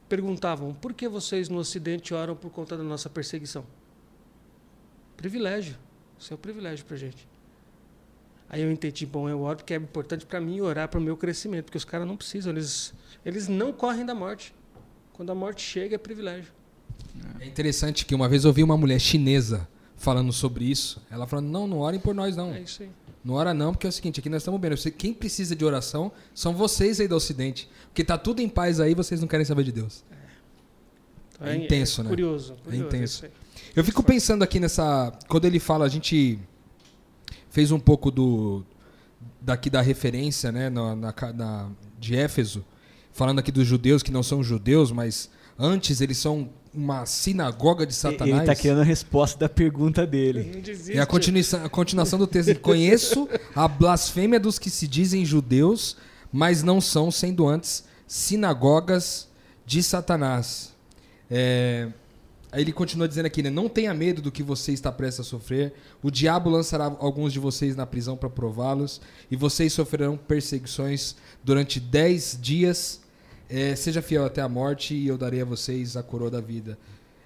perguntavam: por que vocês no Ocidente oram por conta da nossa perseguição? Privilégio. Isso é um privilégio para gente. Aí eu entendi, bom, eu oro porque é importante para mim orar para o meu crescimento, porque os caras não precisam, eles, eles não correm da morte. Quando a morte chega, é privilégio. É interessante que uma vez eu ouvi uma mulher chinesa falando sobre isso. Ela falando, não, não orem por nós, não. É isso aí. Não ora não, porque é o seguinte, aqui nós estamos bem. Quem precisa de oração são vocês aí do Ocidente. Porque tá tudo em paz aí, vocês não querem saber de Deus. Então, É intenso, é né? Curioso, curioso. É intenso. Eu fico pensando aqui nessa. Quando ele fala, a gente fez um pouco do daqui da referência, né, na, na, na- de Éfeso, falando aqui dos judeus que não são judeus, mas antes eles são uma sinagoga de Satanás. ele está querendo a resposta da pergunta dele. E a continuação, a continuação do texto. Conheço a blasfêmia dos que se dizem judeus, mas não são, sendo antes sinagogas de Satanás. É, aí ele continua dizendo aqui, né? Não tenha medo do que você está prestes a sofrer. O diabo lançará alguns de vocês na prisão para prová-los, e vocês sofrerão perseguições durante dez dias. É, seja fiel até a morte, e eu darei a vocês a coroa da vida.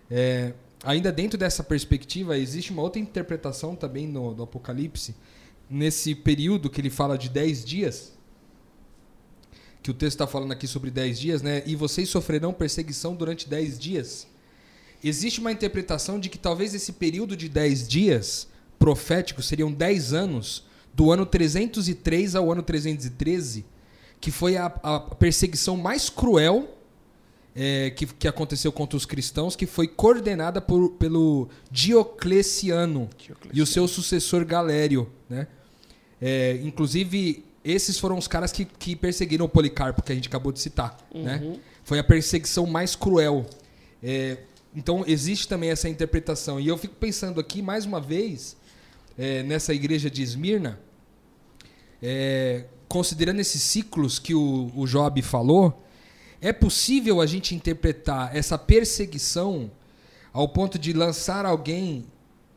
É, ainda dentro dessa perspectiva, existe uma outra interpretação também no, no Apocalipse, nesse período que ele fala de 10 dias, que o texto está falando aqui sobre 10 dias, né? E vocês sofrerão perseguição durante 10 dias. Existe uma interpretação de que talvez esse período de 10 dias profético seriam 10 anos, do ano 303 ao ano 313, que foi a, a perseguição mais cruel é, que, que aconteceu contra os cristãos, que foi coordenada por, pelo Diocleciano, e o seu sucessor Galério. Né? É, inclusive, esses foram os caras que, que perseguiram o Policarpo, que a gente acabou de citar. Né? Foi a perseguição mais cruel. É, então, existe também essa interpretação. E eu fico pensando aqui, mais uma vez, é, nessa igreja de Esmirna, é, considerando esses ciclos que o, o Job falou, é possível a gente interpretar essa perseguição ao ponto de lançar alguém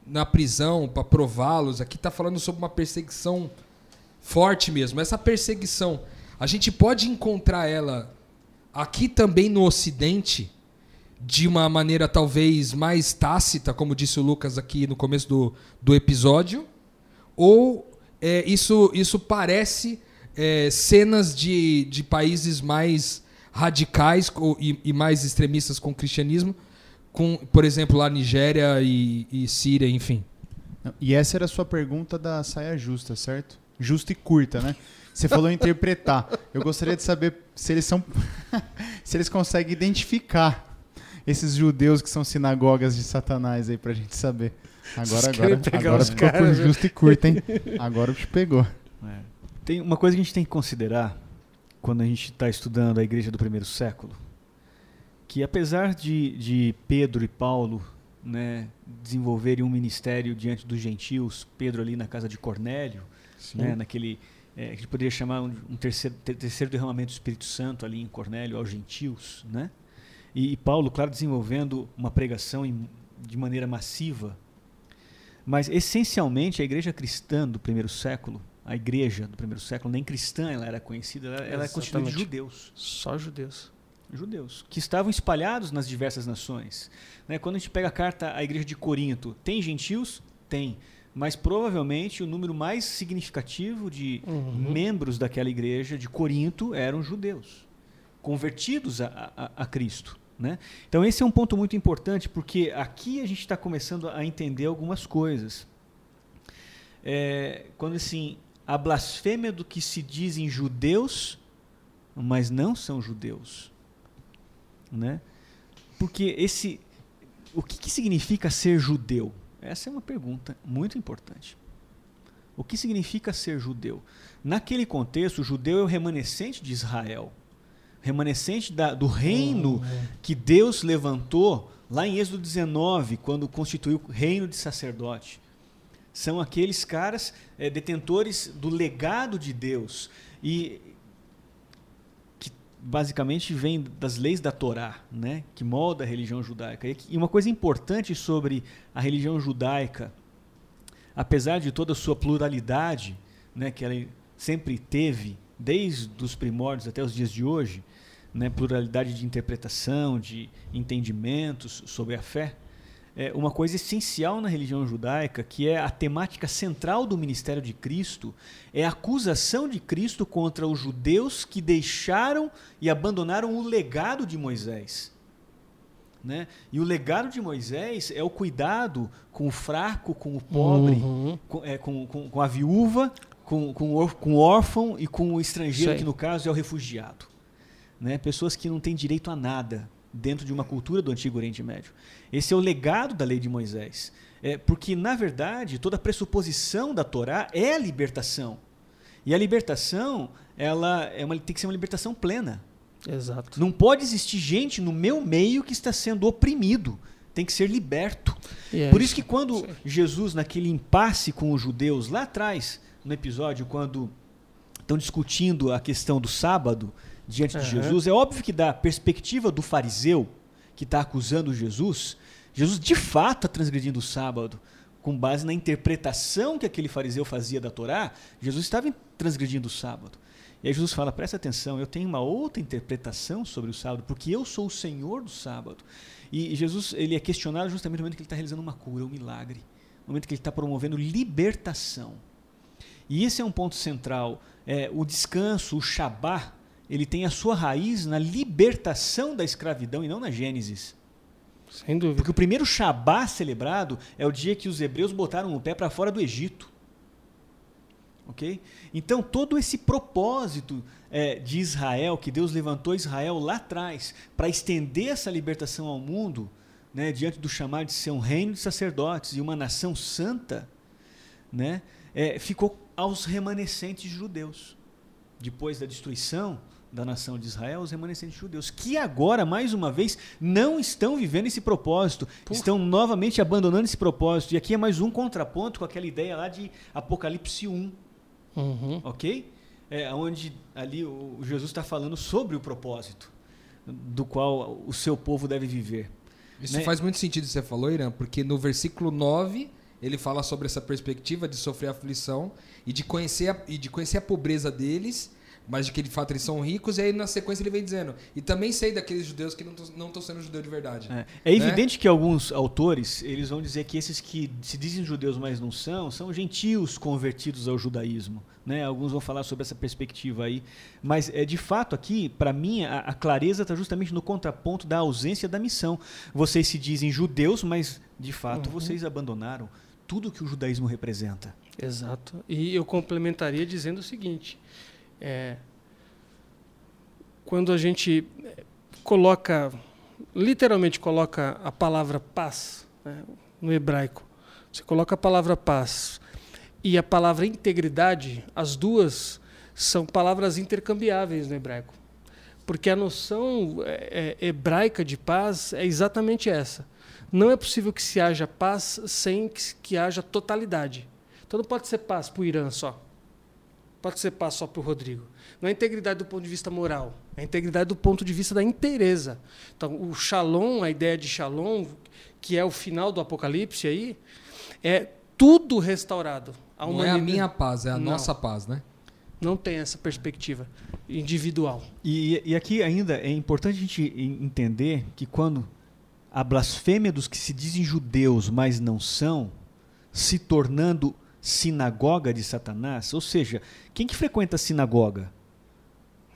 na prisão para prová-los? Aqui está falando sobre uma perseguição forte mesmo. Essa perseguição, a gente pode encontrar ela aqui também no Ocidente de uma maneira talvez mais tácita, como disse o Lucas aqui no começo do, do episódio, ou é, isso, isso parece é, cenas de, de países mais radicais e, e mais extremistas com o cristianismo, com, por exemplo, lá Nigéria e, e Síria, enfim. E essa era a sua pergunta da saia justa, certo? Justa e curta, né? Você falou interpretar. Eu gostaria de saber se eles são. se eles conseguem identificar esses judeus que são sinagogas de Satanás aí pra gente saber. Agora, agora, agora os ficou por caras, né? justo e curto, hein? Agora o bicho pegou. É. Tem uma coisa que a gente tem que considerar quando a gente está estudando a igreja do primeiro século, que apesar de, de Pedro e Paulo né, desenvolverem um ministério diante dos gentios, Pedro ali na casa de Cornélio, né, naquele é, que a gente poderia chamar um, um terceiro, ter- terceiro derramamento do Espírito Santo ali em Cornélio aos gentios, né? E, e Paulo, claro, desenvolvendo uma pregação em- de maneira massiva, mas essencialmente a igreja cristã do primeiro século, a igreja do primeiro século, nem cristã ela era conhecida, ela, ela é constituída de judeus Só judeus. judeus, que estavam espalhados nas diversas nações. Né? Quando a gente pega a carta à igreja de Corinto, tem gentios? Tem. Mas provavelmente o número mais significativo de Uhum. membros daquela igreja de Corinto eram judeus, convertidos a, a- a Cristo. Né? Então esse é um ponto muito importante, porque aqui a gente está começando a entender algumas coisas. É, quando assim, a blasfêmia do que se dizem judeus, mas não são judeus né? Porque esse, o que, que significa ser judeu? Essa é uma pergunta muito importante. O que significa ser judeu? Naquele contexto, o judeu é o remanescente de Israel, remanescente da- do reino que Deus levantou lá em Êxodo 19, quando constituiu o reino de sacerdote. São aqueles caras é, detentores do legado de Deus. E que basicamente vem das leis da Torá, né? que molda a religião judaica. E uma coisa importante sobre a religião judaica, apesar de toda a sua pluralidade, né, que ela sempre teve, desde os primórdios até os dias de hoje, né, pluralidade de interpretação, de entendimentos sobre a fé, é uma coisa essencial na religião judaica, que é a temática central do ministério de Cristo, é a acusação de Cristo contra os judeus que deixaram e abandonaram o legado de Moisés. Né? E o legado de Moisés é o cuidado com o fraco, com o pobre, uhum. com, é, com, com, com, a viúva, com, com, com o órfão e com o estrangeiro, que no caso é o refugiado né? pessoas que não têm direito a nada dentro de uma cultura do Antigo Oriente Médio. Esse é o legado da lei de Moisés. É, porque, na verdade, toda a pressuposição da Torá é a libertação. E a libertação ela é uma, tem que ser uma libertação plena. Exato. Não pode existir gente no meu meio que está sendo oprimido. Tem que ser liberto. É Por isso que quando Sim. Jesus, naquele impasse com os judeus lá atrás, no episódio, quando estão discutindo a questão do sábado, diante uhum. de Jesus, é óbvio que da perspectiva do fariseu que está acusando Jesus, Jesus de fato está transgredindo o sábado. Com base na interpretação que aquele fariseu fazia da Torá, Jesus estava transgredindo o sábado. E aí Jesus fala: presta atenção, eu tenho uma outra interpretação sobre o sábado, porque eu sou o Senhor do sábado. E Jesus ele é questionado justamente no momento que ele está realizando uma cura, um milagre, no momento que ele está promovendo libertação. E esse é um ponto central. É, o descanso, o Shabat, ele tem a sua raiz na libertação da escravidão e não na Gênesis. Sem dúvida. Porque o primeiro Shabá celebrado é o dia que os hebreus botaram o pé para fora do Egito. Ok? Então, todo esse propósito é, de Israel, que Deus levantou Israel lá atrás, para estender essa libertação ao mundo, né, diante do chamado de ser um reino de sacerdotes e uma nação santa, né, é, ficou aos remanescentes judeus. Depois da destruição da nação de Israel, os remanescentes judeus, que agora, mais uma vez, não estão vivendo esse propósito, estão novamente abandonando esse propósito. E aqui é mais um contraponto com aquela ideia lá de Apocalipse 1. Uhum. Ok? É, onde ali o Jesus está falando sobre o propósito do qual o seu povo deve viver. Isso né? faz muito sentido que você falou, Irã, porque no versículo 9 ele fala sobre essa perspectiva de sofrer aflição e de conhecer a, e de conhecer a pobreza deles mas de que de fato eles são ricos, e aí na sequência ele vem dizendo, e também sei daqueles judeus que não estão sendo judeus de verdade. É, é né? evidente que alguns autores, eles vão dizer que esses que se dizem judeus, mas não são, são gentios convertidos ao judaísmo. Né? Alguns vão falar sobre essa perspectiva aí. Mas, é, de fato, aqui, para mim, a, a clareza está justamente no contraponto da ausência da missão. Vocês se dizem judeus, mas, de fato, uhum. vocês abandonaram tudo que o judaísmo representa. Exato. E eu complementaria dizendo o seguinte: é, quando a gente coloca, literalmente coloca a palavra paz né, no hebraico, você coloca a palavra paz e a palavra integridade, as duas são palavras intercambiáveis no hebraico. Porque a noção é, é, hebraica de paz é exatamente essa. Não é possível que se haja paz sem que, que haja totalidade. Então não pode ser paz para o Irã só. Pode ser paz só para o Rodrigo. Não é integridade do ponto de vista moral, é integridade do ponto de vista da inteireza. Então, o shalom, a ideia de shalom, que é o final do Apocalipse aí, é tudo restaurado. A Não é a minha paz, é a Não. nossa paz, né? Não tem essa perspectiva individual. E, e aqui ainda é importante a gente entender que quando a blasfêmia dos que se dizem judeus, mas não são, se tornando sinagoga de Satanás, ou seja, quem que frequenta a sinagoga?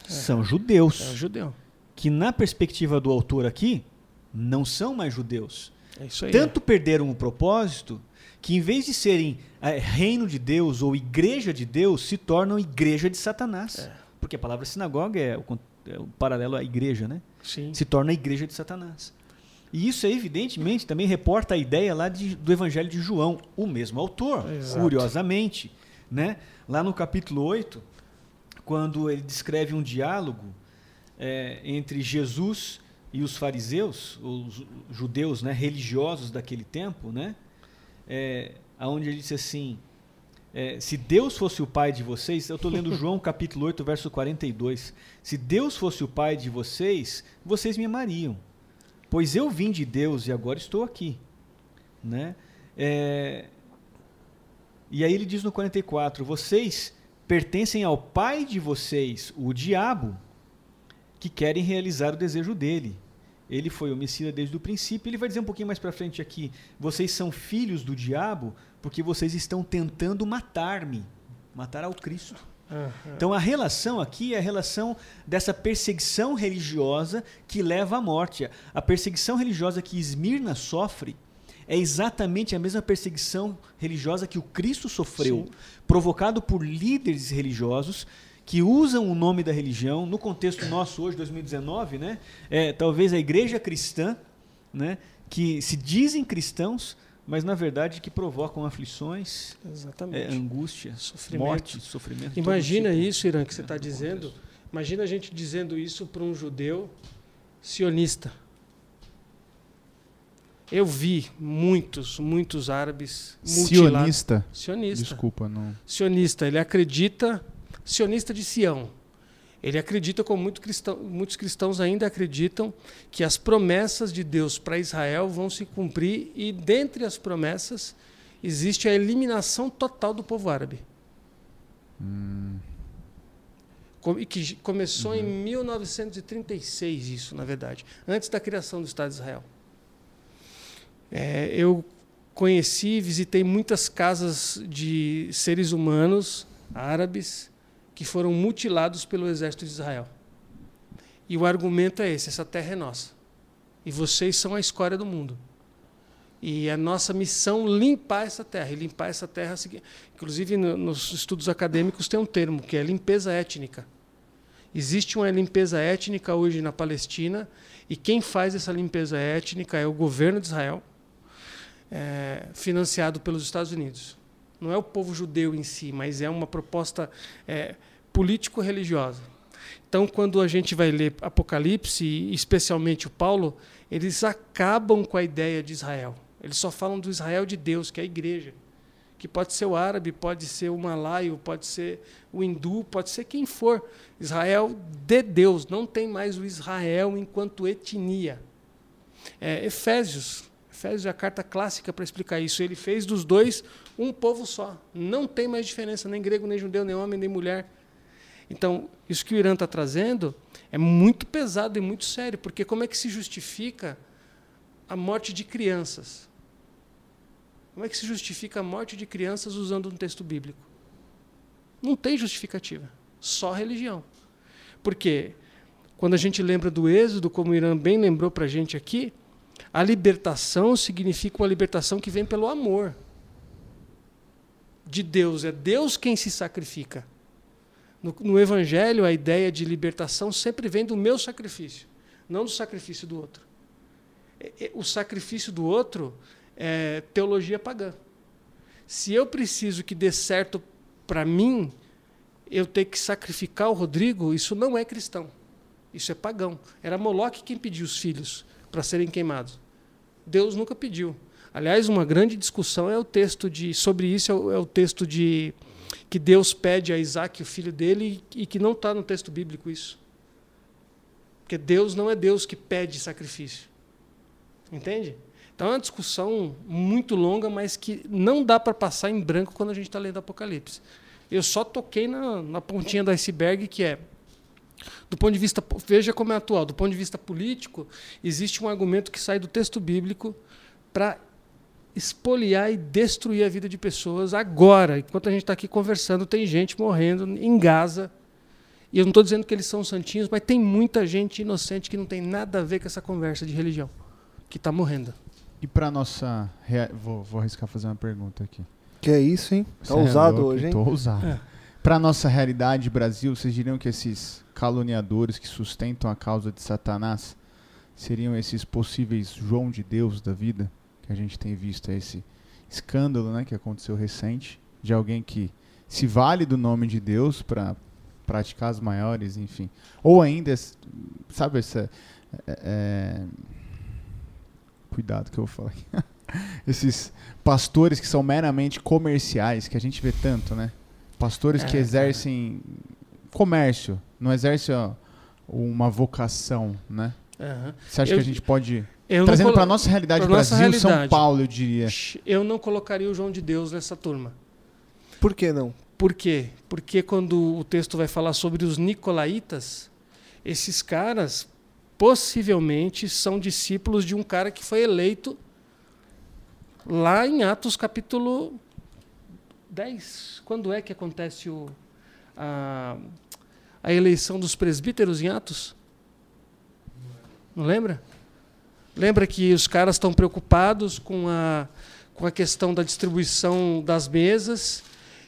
É, são judeus. É judeu. Que na perspectiva do autor aqui, não são mais judeus. É isso aí. Tanto perderam o propósito que em vez de serem é, reino de Deus ou igreja de Deus, se tornam igreja de Satanás. É. Porque a palavra sinagoga é o, é o paralelo à igreja, né? Sim. Se torna a igreja de Satanás. E isso, evidentemente, também reporta a ideia lá de, do Evangelho de João, o mesmo autor, Exato. curiosamente. Né? Lá no capítulo 8, quando ele descreve um diálogo é, entre Jesus e os fariseus, os judeus né, religiosos daquele tempo, né? é, onde ele disse assim: é, se Deus fosse o pai de vocês, eu estou lendo João capítulo 8, verso 42. Se Deus fosse o pai de vocês, vocês me amariam, pois eu vim de Deus e agora estou aqui. Né? É, e aí ele diz no 44: vocês pertencem ao pai de vocês, o diabo, que querem realizar o desejo dele. Ele foi homicida desde o princípio. Ele vai dizer um pouquinho mais para frente aqui: vocês são filhos do diabo porque vocês estão tentando matar-me, matar ao Cristo. Uhum. Então a relação aqui é a relação dessa perseguição religiosa que leva à morte. A perseguição religiosa que Esmirna sofre é exatamente a mesma perseguição religiosa que o Cristo sofreu, Sim. provocado por líderes religiosos que usam o nome da religião, no contexto nosso hoje, 2019, né? É, talvez a igreja cristã, né? que se dizem cristãos, mas na verdade que provocam aflições, é, angústia, sofrimento. morte, sofrimento. Imagina tipo. isso, Irã, que você está dizendo. Imagina a gente dizendo isso para um judeu sionista. Eu vi muitos, muitos árabes sionista. Sionista. Desculpa, não. Sionista. Ele acredita, sionista de Sião. Ele acredita, como muito cristão, muitos cristãos ainda acreditam, que as promessas de Deus para Israel vão se cumprir e, dentre as promessas, existe a eliminação total do povo árabe. Hum. E que começou uhum. em 1936, isso, na verdade, antes da criação do Estado de Israel. É, eu conheci, visitei muitas casas de seres humanos árabes que foram mutilados pelo exército de Israel. E o argumento é esse: essa terra é nossa. E vocês são a escória do mundo. E a nossa missão limpar essa terra. E limpar essa terra, inclusive nos estudos acadêmicos tem um termo que é limpeza étnica. Existe uma limpeza étnica hoje na Palestina e quem faz essa limpeza étnica é o governo de Israel, é, financiado pelos Estados Unidos não é o povo judeu em si, mas é uma proposta é, político-religiosa. Então, quando a gente vai ler Apocalipse, especialmente o Paulo, eles acabam com a ideia de Israel. Eles só falam do Israel de Deus, que é a igreja. Que pode ser o árabe, pode ser o malaio, pode ser o hindu, pode ser quem for. Israel de Deus, não tem mais o Israel enquanto etnia. É, Efésios, Efésios é a carta clássica para explicar isso. Ele fez dos dois um povo só. Não tem mais diferença, nem grego, nem judeu, nem homem, nem mulher. Então, isso que o Irã está trazendo é muito pesado e muito sério, porque como é que se justifica a morte de crianças? Como é que se justifica a morte de crianças usando um texto bíblico? Não tem justificativa, só religião. Porque quando a gente lembra do Êxodo, como o Irã bem lembrou para a gente aqui, a libertação significa uma libertação que vem pelo amor de Deus, é Deus quem se sacrifica. No, no, Evangelho, a ideia de libertação sempre vem do meu sacrifício, não do sacrifício do outro. É, é, o sacrifício do outro é teologia pagã. Se eu preciso que dê certo para mim, eu ter que sacrificar o Rodrigo, isso não é cristão. Isso é pagão. Era Moloque quem pediu os filhos para serem queimados. Deus nunca pediu. Aliás, uma grande discussão é o texto de sobre isso é o, é o texto de que Deus pede a Isaac, o filho dele, e, que não está no texto bíblico isso. Porque Deus não é Deus que pede sacrifício. Entende? Então é uma discussão muito longa, mas que não dá para passar em branco quando a gente está lendo Apocalipse. Eu só toquei na, na pontinha do iceberg, que é do ponto de vista, veja como é atual, do ponto de vista político, existe um argumento que sai do texto bíblico para espoliar e destruir a vida de pessoas agora. Enquanto a gente está aqui conversando, tem gente morrendo em Gaza. E eu não estou dizendo que eles são santinhos, mas tem muita gente inocente que não tem nada a ver com essa conversa de religião, que está morrendo. E para nossa. Rea... Vou, vou arriscar fazer uma pergunta aqui. Que é isso, hein? Tá ousado é hoje, hein? Tô ousado. É. Para nossa realidade Brasil, vocês diriam que esses caluniadores que sustentam a causa de Satanás seriam esses possíveis João de Deus da vida? que a gente tem visto esse escândalo né, que aconteceu recente de alguém que se vale do nome de Deus para praticar as maiores, enfim. Ou ainda, sabe, essa. É, é, cuidado que eu vou falar. esses pastores que são meramente comerciais, que a gente vê tanto, né? Pastores É, que exercem comércio, não exercem uma vocação, né? Aham. Você acha Eu- que a gente pode trazendo colo- para nossa realidade pra nossa Brasil, São realidade. Paulo, eu diria. Eu não colocaria o João de Deus nessa turma. Por que não? Por quê? Porque quando o texto vai falar sobre os nicolaítas, esses caras possivelmente são discípulos de um cara que foi eleito lá em Atos capítulo 10. Quando é que acontece o, a, a eleição dos presbíteros em Atos? Não lembra? Lembra que os caras estão preocupados com a, com a questão da distribuição das mesas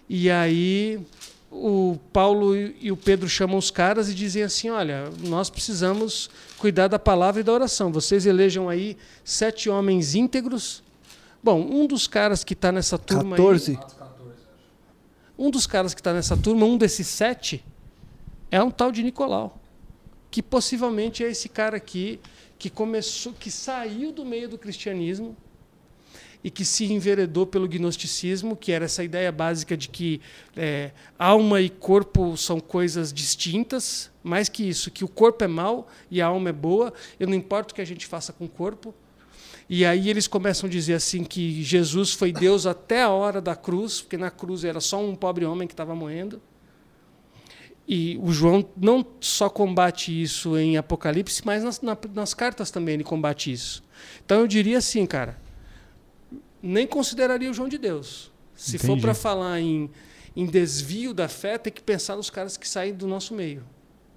e aí o Paulo e o Pedro chamam os caras e dizem assim: olha, nós precisamos cuidar da palavra e da oração. Vocês elejam aí sete homens íntegros. Bom, um dos caras que está nessa turma 14? aí, um dos caras que está nessa turma, um desses sete, é um tal de Nicolau, que possivelmente é esse cara aqui que começou, que saiu do meio do cristianismo e que se enveredou pelo gnosticismo, que era essa ideia básica de que é, alma e corpo são coisas distintas, mais que isso, que o corpo é mau e a alma é boa, eu não importa o que a gente faça com o corpo. E aí eles começam a dizer assim que Jesus foi Deus até a hora da cruz, porque na cruz era só um pobre homem que estava morrendo. E o João não só combate isso em Apocalipse, mas nas, na- nas cartas também ele combate isso. Então eu diria assim, cara, nem consideraria o João de Deus. Se for Entendi. para falar em, em desvio da fé, tem que pensar nos caras que saem do nosso meio.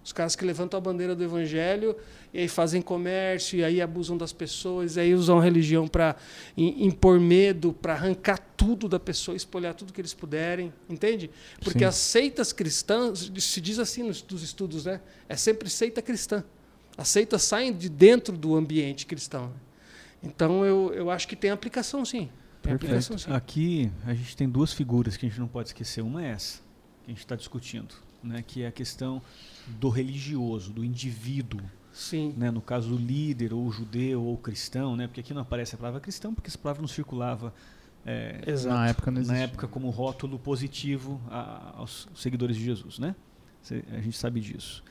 Os caras que levantam a bandeira do evangelho e aí fazem comércio, e aí abusam das pessoas, e aí usam a religião para impor medo, para arrancar tudo da pessoa, espolhar tudo que eles puderem, entende? Porque Sim. as seitas cristãs, se diz assim nos dos estudos, né? É sempre seita cristã. As seitas saem de dentro do ambiente cristão. Então eu, eu acho que tem aplicação sim. Tem Perfeito. aplicação sim. Aqui a gente tem duas figuras que a gente não pode esquecer. Uma é essa, que a gente está discutindo, né, que é a questão do religioso, do indivíduo, Sim. né, no caso do líder, ou judeu, ou cristão, né, porque aqui não aparece a palavra cristão, porque essa palavra não circulava é, Exato. Na época não na época como rótulo positivo a- aos seguidores de Jesus, né? Cê- A gente sabe disso.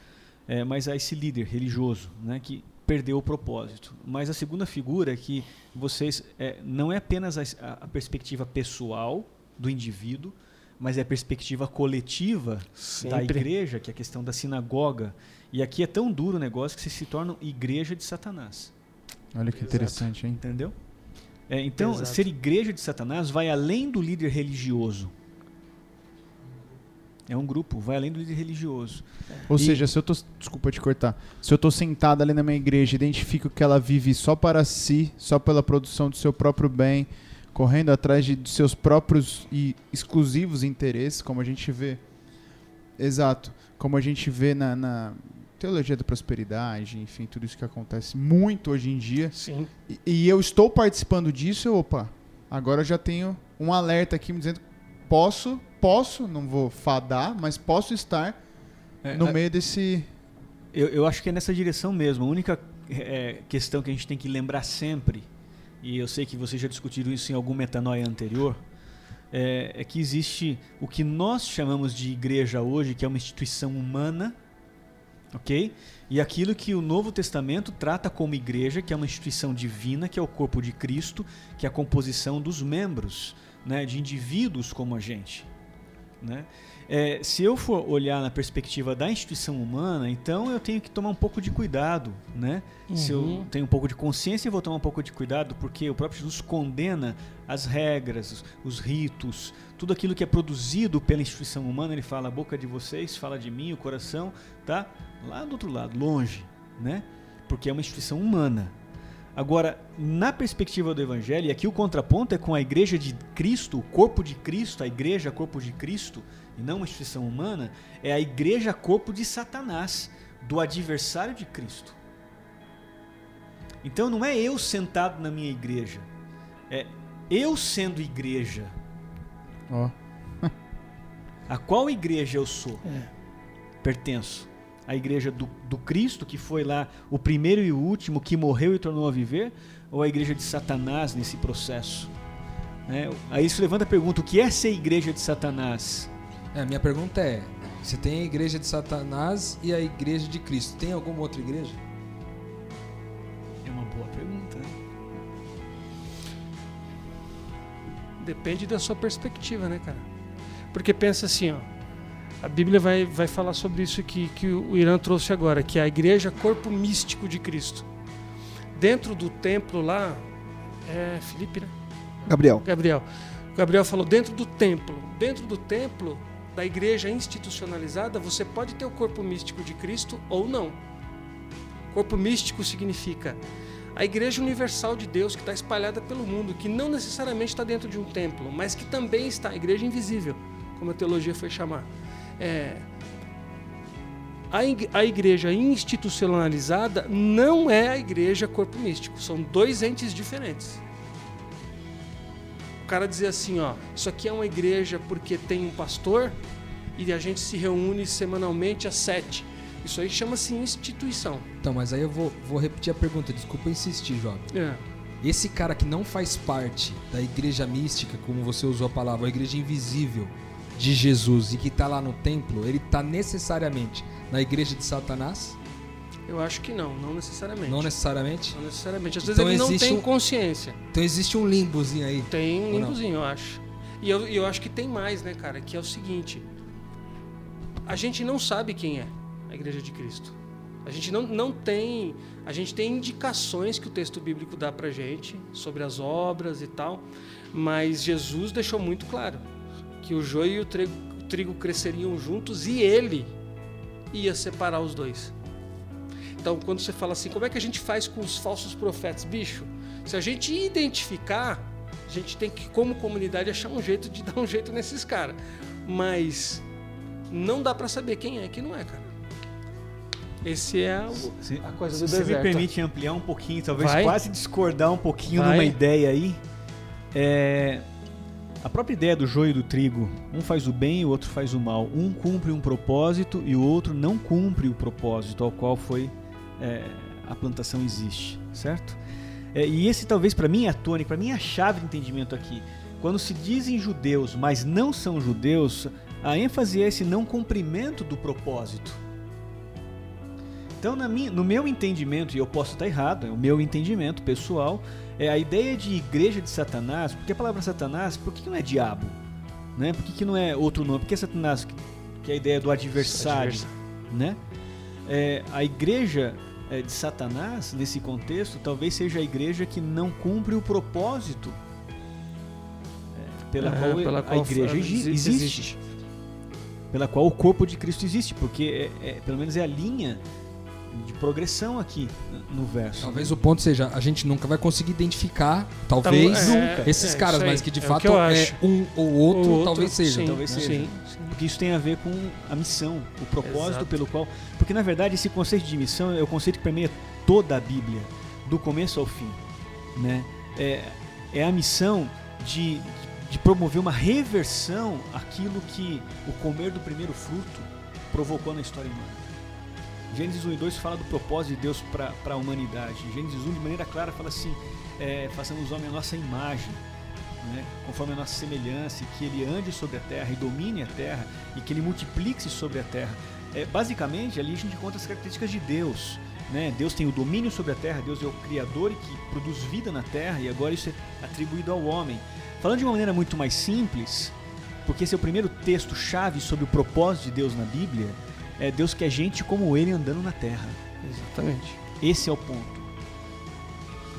É, mas há esse líder religioso, né, que perdeu o propósito. Mas a segunda figura é que vocês é, não é apenas a- a perspectiva pessoal do indivíduo, mas é a perspectiva coletiva da Sempre. igreja, que é a questão da sinagoga. E aqui é tão duro o negócio que vocês se tornam igreja de Satanás. Olha que Exato. interessante, hein? Entendeu? É, então, Exato. ser igreja de Satanás vai além do líder religioso. É um grupo, vai além do líder religioso. Ou E- seja, se eu tô. Desculpa te cortar. Se eu tô sentado ali na minha igreja, identifico que ela vive só para si, só pela produção do seu próprio bem, correndo atrás de, de seus próprios e exclusivos interesses, como a gente vê. Exato. Como a gente vê na, na teologia da prosperidade, enfim, tudo isso que acontece muito hoje em dia. Sim. E, e eu estou participando disso, opa, agora eu já tenho um alerta aqui me dizendo posso, posso, não vou fadar, mas posso estar É, no a- meio desse. eu, eu acho que é nessa direção mesmo. A única é, questão que a gente tem que lembrar sempre, e eu sei que vocês já discutiram isso em algum metanoia anterior, é, é que existe o que nós chamamos de igreja hoje, que é uma instituição humana, ok? E aquilo que o Novo Testamento trata como igreja, que é uma instituição divina, que é o corpo de Cristo, que é a composição dos membros, né, de indivíduos como a gente. Né? É, se eu for olhar na perspectiva da instituição humana, então eu tenho que tomar um pouco de cuidado, né? Se eu Uhum. tenho um pouco de consciência, eu vou tomar um pouco de cuidado, porque o próprio Jesus condena as regras, os ritos, tudo aquilo que é produzido pela instituição humana. Ele fala: a boca de vocês fala de mim, o coração tá lá do outro lado, longe, né? Porque é uma instituição humana. Agora, na perspectiva do Evangelho, e aqui o contraponto é com a igreja de Cristo, o corpo de Cristo, a igreja corpo de Cristo, e não uma instituição humana, é a igreja corpo de Satanás, do adversário de Cristo. Então não é eu sentado na minha igreja, é eu sendo igreja. Ó, A qual igreja eu sou? É. Pertenço? A igreja do, do Cristo, que foi lá o primeiro e o último, que morreu e tornou a viver, ou a igreja de Satanás nesse processo? É, aí isso levanta a pergunta: o que é ser igreja de Satanás? É, a minha pergunta é: você tem a igreja de Satanás e a igreja de Cristo. Tem alguma outra igreja? É uma boa pergunta. Depende da sua perspectiva, né, cara? Porque pensa assim, ó. A Bíblia vai, vai falar sobre isso que, que o Irã trouxe agora, que é a igreja corpo místico de Cristo. Dentro do templo lá, é Felipe, né? Gabriel. Gabriel. Gabriel falou dentro do templo. Dentro do templo da igreja institucionalizada, você pode ter o corpo místico de Cristo ou não. Corpo místico significa a igreja universal de Deus que está espalhada pelo mundo, que não necessariamente está dentro de um templo, mas que também está, a igreja invisível, como a teologia foi chamar. É, a igreja institucionalizada não é a igreja corpo místico, são dois entes diferentes. O cara dizer assim, ó, isso aqui é uma igreja porque tem um pastor e a gente se reúne semanalmente às sete. Isso aí chama-se instituição. Então, mas aí eu vou, vou repetir a pergunta, desculpa insistir, jovem. É. Esse cara que não faz parte da igreja mística, como você usou a palavra, a igreja invisível, de Jesus e que está lá no templo, ele está necessariamente na igreja de Satanás? Eu acho que não, não necessariamente. Não necessariamente? Não necessariamente. Às vezes então ele não tem um... consciência. Então existe um limbozinho aí? Tem um limbozinho, eu acho. E eu, eu acho que tem mais, né, cara? Que é o seguinte: a gente não sabe quem é a igreja de Cristo. A gente não, não tem. A gente tem indicações que o texto bíblico dá pra gente sobre as obras e tal, mas Jesus deixou muito claro que o joio e o trigo, o trigo cresceriam juntos e ele ia separar os dois. Então, quando você fala assim, como é que a gente faz com os falsos profetas? Bicho, se a gente identificar, a gente tem que, como comunidade, achar um jeito de dar um jeito nesses caras. Mas não dá para saber quem é e quem não é, cara. Esse é o, se, a coisa do se deserto. Se me permite ampliar um pouquinho, talvez Vai? quase discordar um pouquinho Vai? numa ideia aí. É, a própria ideia do joio e do trigo, um faz o bem e o outro faz o mal. Um cumpre um propósito e o outro não cumpre o propósito ao qual foi é, a plantação existe, certo? É, e esse talvez para mim é a tônica, para mim é a chave de entendimento aqui. Quando se dizem judeus, mas não são judeus, a ênfase é esse não cumprimento do propósito. Então, minha, no meu entendimento, e eu posso estar errado, é o meu entendimento pessoal, é a ideia de igreja de Satanás, porque a palavra Satanás, por que não é diabo? Né? Por que, que não é outro nome? Por que Satanás, que é a ideia do adversário? Né? É, a igreja é, de Satanás, nesse contexto, talvez seja a igreja que não cumpre o propósito é, pela, qual pela, qual a igreja existe. existe. Pela qual o corpo de Cristo existe, porque é, é, pelo menos é a linha de progressão aqui no verso. Talvez o ponto seja, a gente nunca vai conseguir identificar, talvez, é, esses é, caras, mas que de é fato que é um ou outro, outro talvez seja. Sim, talvez seja. Sim, sim. Porque isso tem a ver com a missão, o propósito Exato. pelo qual. Porque na verdade esse conceito de missão é o conceito que permeia toda a Bíblia, do começo ao fim. Né? É, é a missão de, de promover uma reversão àquilo que o comer do primeiro fruto provocou na história humana. Gênesis 1 e 2 fala do propósito de Deus para a humanidade. Gênesis 1, de maneira clara, fala assim: é, façamos o homem a nossa imagem, né, conforme a nossa semelhança, e que ele ande sobre a terra e domine a terra, e que ele multiplique-se sobre a terra. É, basicamente, ali a gente encontra as características de Deus. Né? Deus tem o domínio sobre a terra, Deus é o Criador e que produz vida na terra, e agora isso é atribuído ao homem. Falando de uma maneira muito mais simples, porque esse é o primeiro texto-chave sobre o propósito de Deus na Bíblia é, Deus quer gente como ele andando na terra. Exatamente. Esse é o ponto.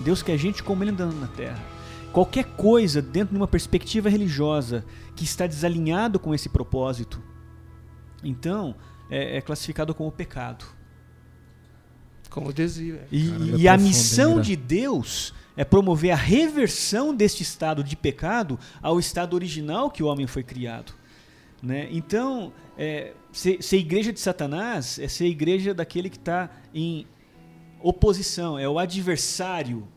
Deus quer gente como ele andando na terra. Qualquer coisa dentro de uma perspectiva religiosa que está desalinhado com esse propósito, então é, é classificado como pecado. Como desvio. E, Caramba, e a missão de Deus é promover a reversão deste estado de pecado ao estado original que o homem foi criado. Né? Então, é, ser, ser, igreja de Satanás é ser igreja daquele que está em oposição, é o adversário.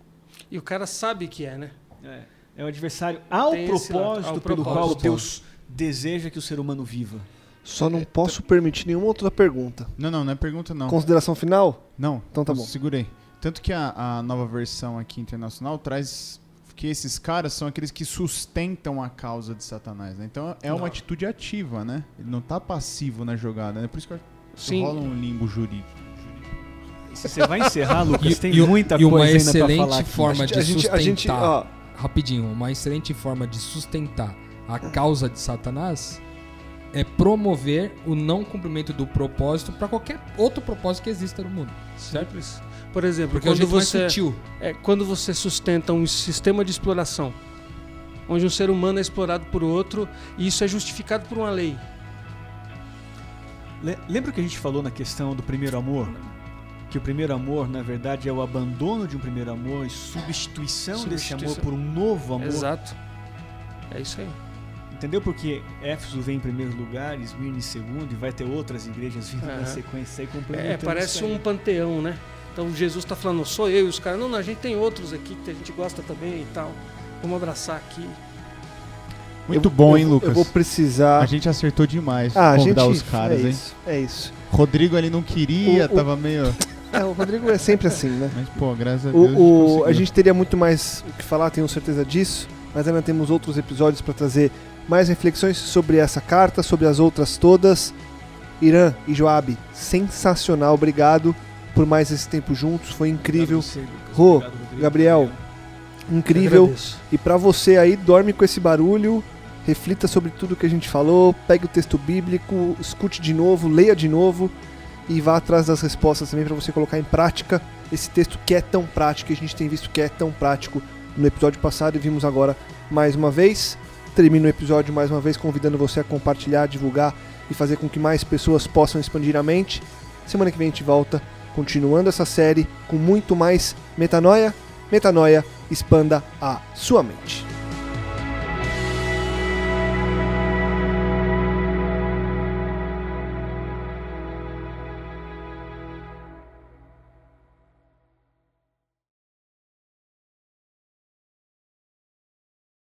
E o cara sabe que é, né? É, é o adversário ao propósito ao pelo propósito. qual Deus deseja que o ser humano viva. Só não posso permitir nenhuma outra pergunta. Não, não, não é pergunta não. Consideração final? Não. Então tá bom. Segurei. Tanto que a, a nova versão aqui internacional traz que esses caras são aqueles que sustentam a causa de Satanás, né? Então é uma Não. atitude ativa, né? Ele não tá passivo na jogada, né? Por isso que eu acho que Sim. rola um limbo jurídico. Se você vai encerrar, Lucas, E- tem e- muita e uma coisa ainda pra excelente falar aqui. forma de a gente, a gente, sustentar. ó, Rapidinho, uma excelente forma de sustentar a causa de Satanás é promover o não cumprimento do propósito para qualquer outro propósito que exista no mundo. Certo? Simples. Por exemplo, Porque é quando mais você, é, quando você sustenta um sistema de exploração, onde um ser humano é explorado por outro, e isso é justificado por uma lei. Le- Lembra o que a gente falou na questão do primeiro amor? Que o primeiro amor, na verdade, é o abandono de um primeiro amor e substituição, desse amor Substituição. por um novo amor. Exato. É isso aí. Entendeu? Porque Éfeso vem em primeiro lugar, Esmirna em segundo, e vai ter outras igrejas vindo na Aham. sequência aí complementando É, parece isso aí. um panteão, né? Então Jesus está falando, sou eu e os caras, não, não, a gente tem outros aqui que a gente gosta também e tal. Vamos abraçar aqui. Muito eu- bom, eu- hein, Lucas? Eu vou precisar. A gente acertou demais Ah, a convidar gente. os caras, é hein? isso, é isso. Rodrigo ele não queria, O- o- tava meio. É, o Rodrigo é sempre assim, né? Mas, pô, graças a Deus. O, o- conseguiu. a gente teria muito mais o que falar, tenho certeza disso, mas ainda temos outros episódios para trazer mais reflexões sobre essa carta, sobre as outras todas. Irã e Joab, sensacional, obrigado por mais esse tempo juntos, foi incrível. Rô. Gabriel. Incrível. E para você aí, dorme com esse barulho, reflita sobre tudo que a gente falou, pegue o texto bíblico, escute de novo, leia de novo e vá atrás das respostas também para você colocar em prática esse texto que é tão prático, que a gente tem visto que é tão prático no episódio passado e vimos agora mais uma vez. Termino o episódio mais uma vez convidando você a compartilhar, divulgar e fazer com que mais pessoas possam expandir a mente. Semana que vem a gente volta continuando essa série com muito mais metanoia. Metanoia, expanda a sua mente.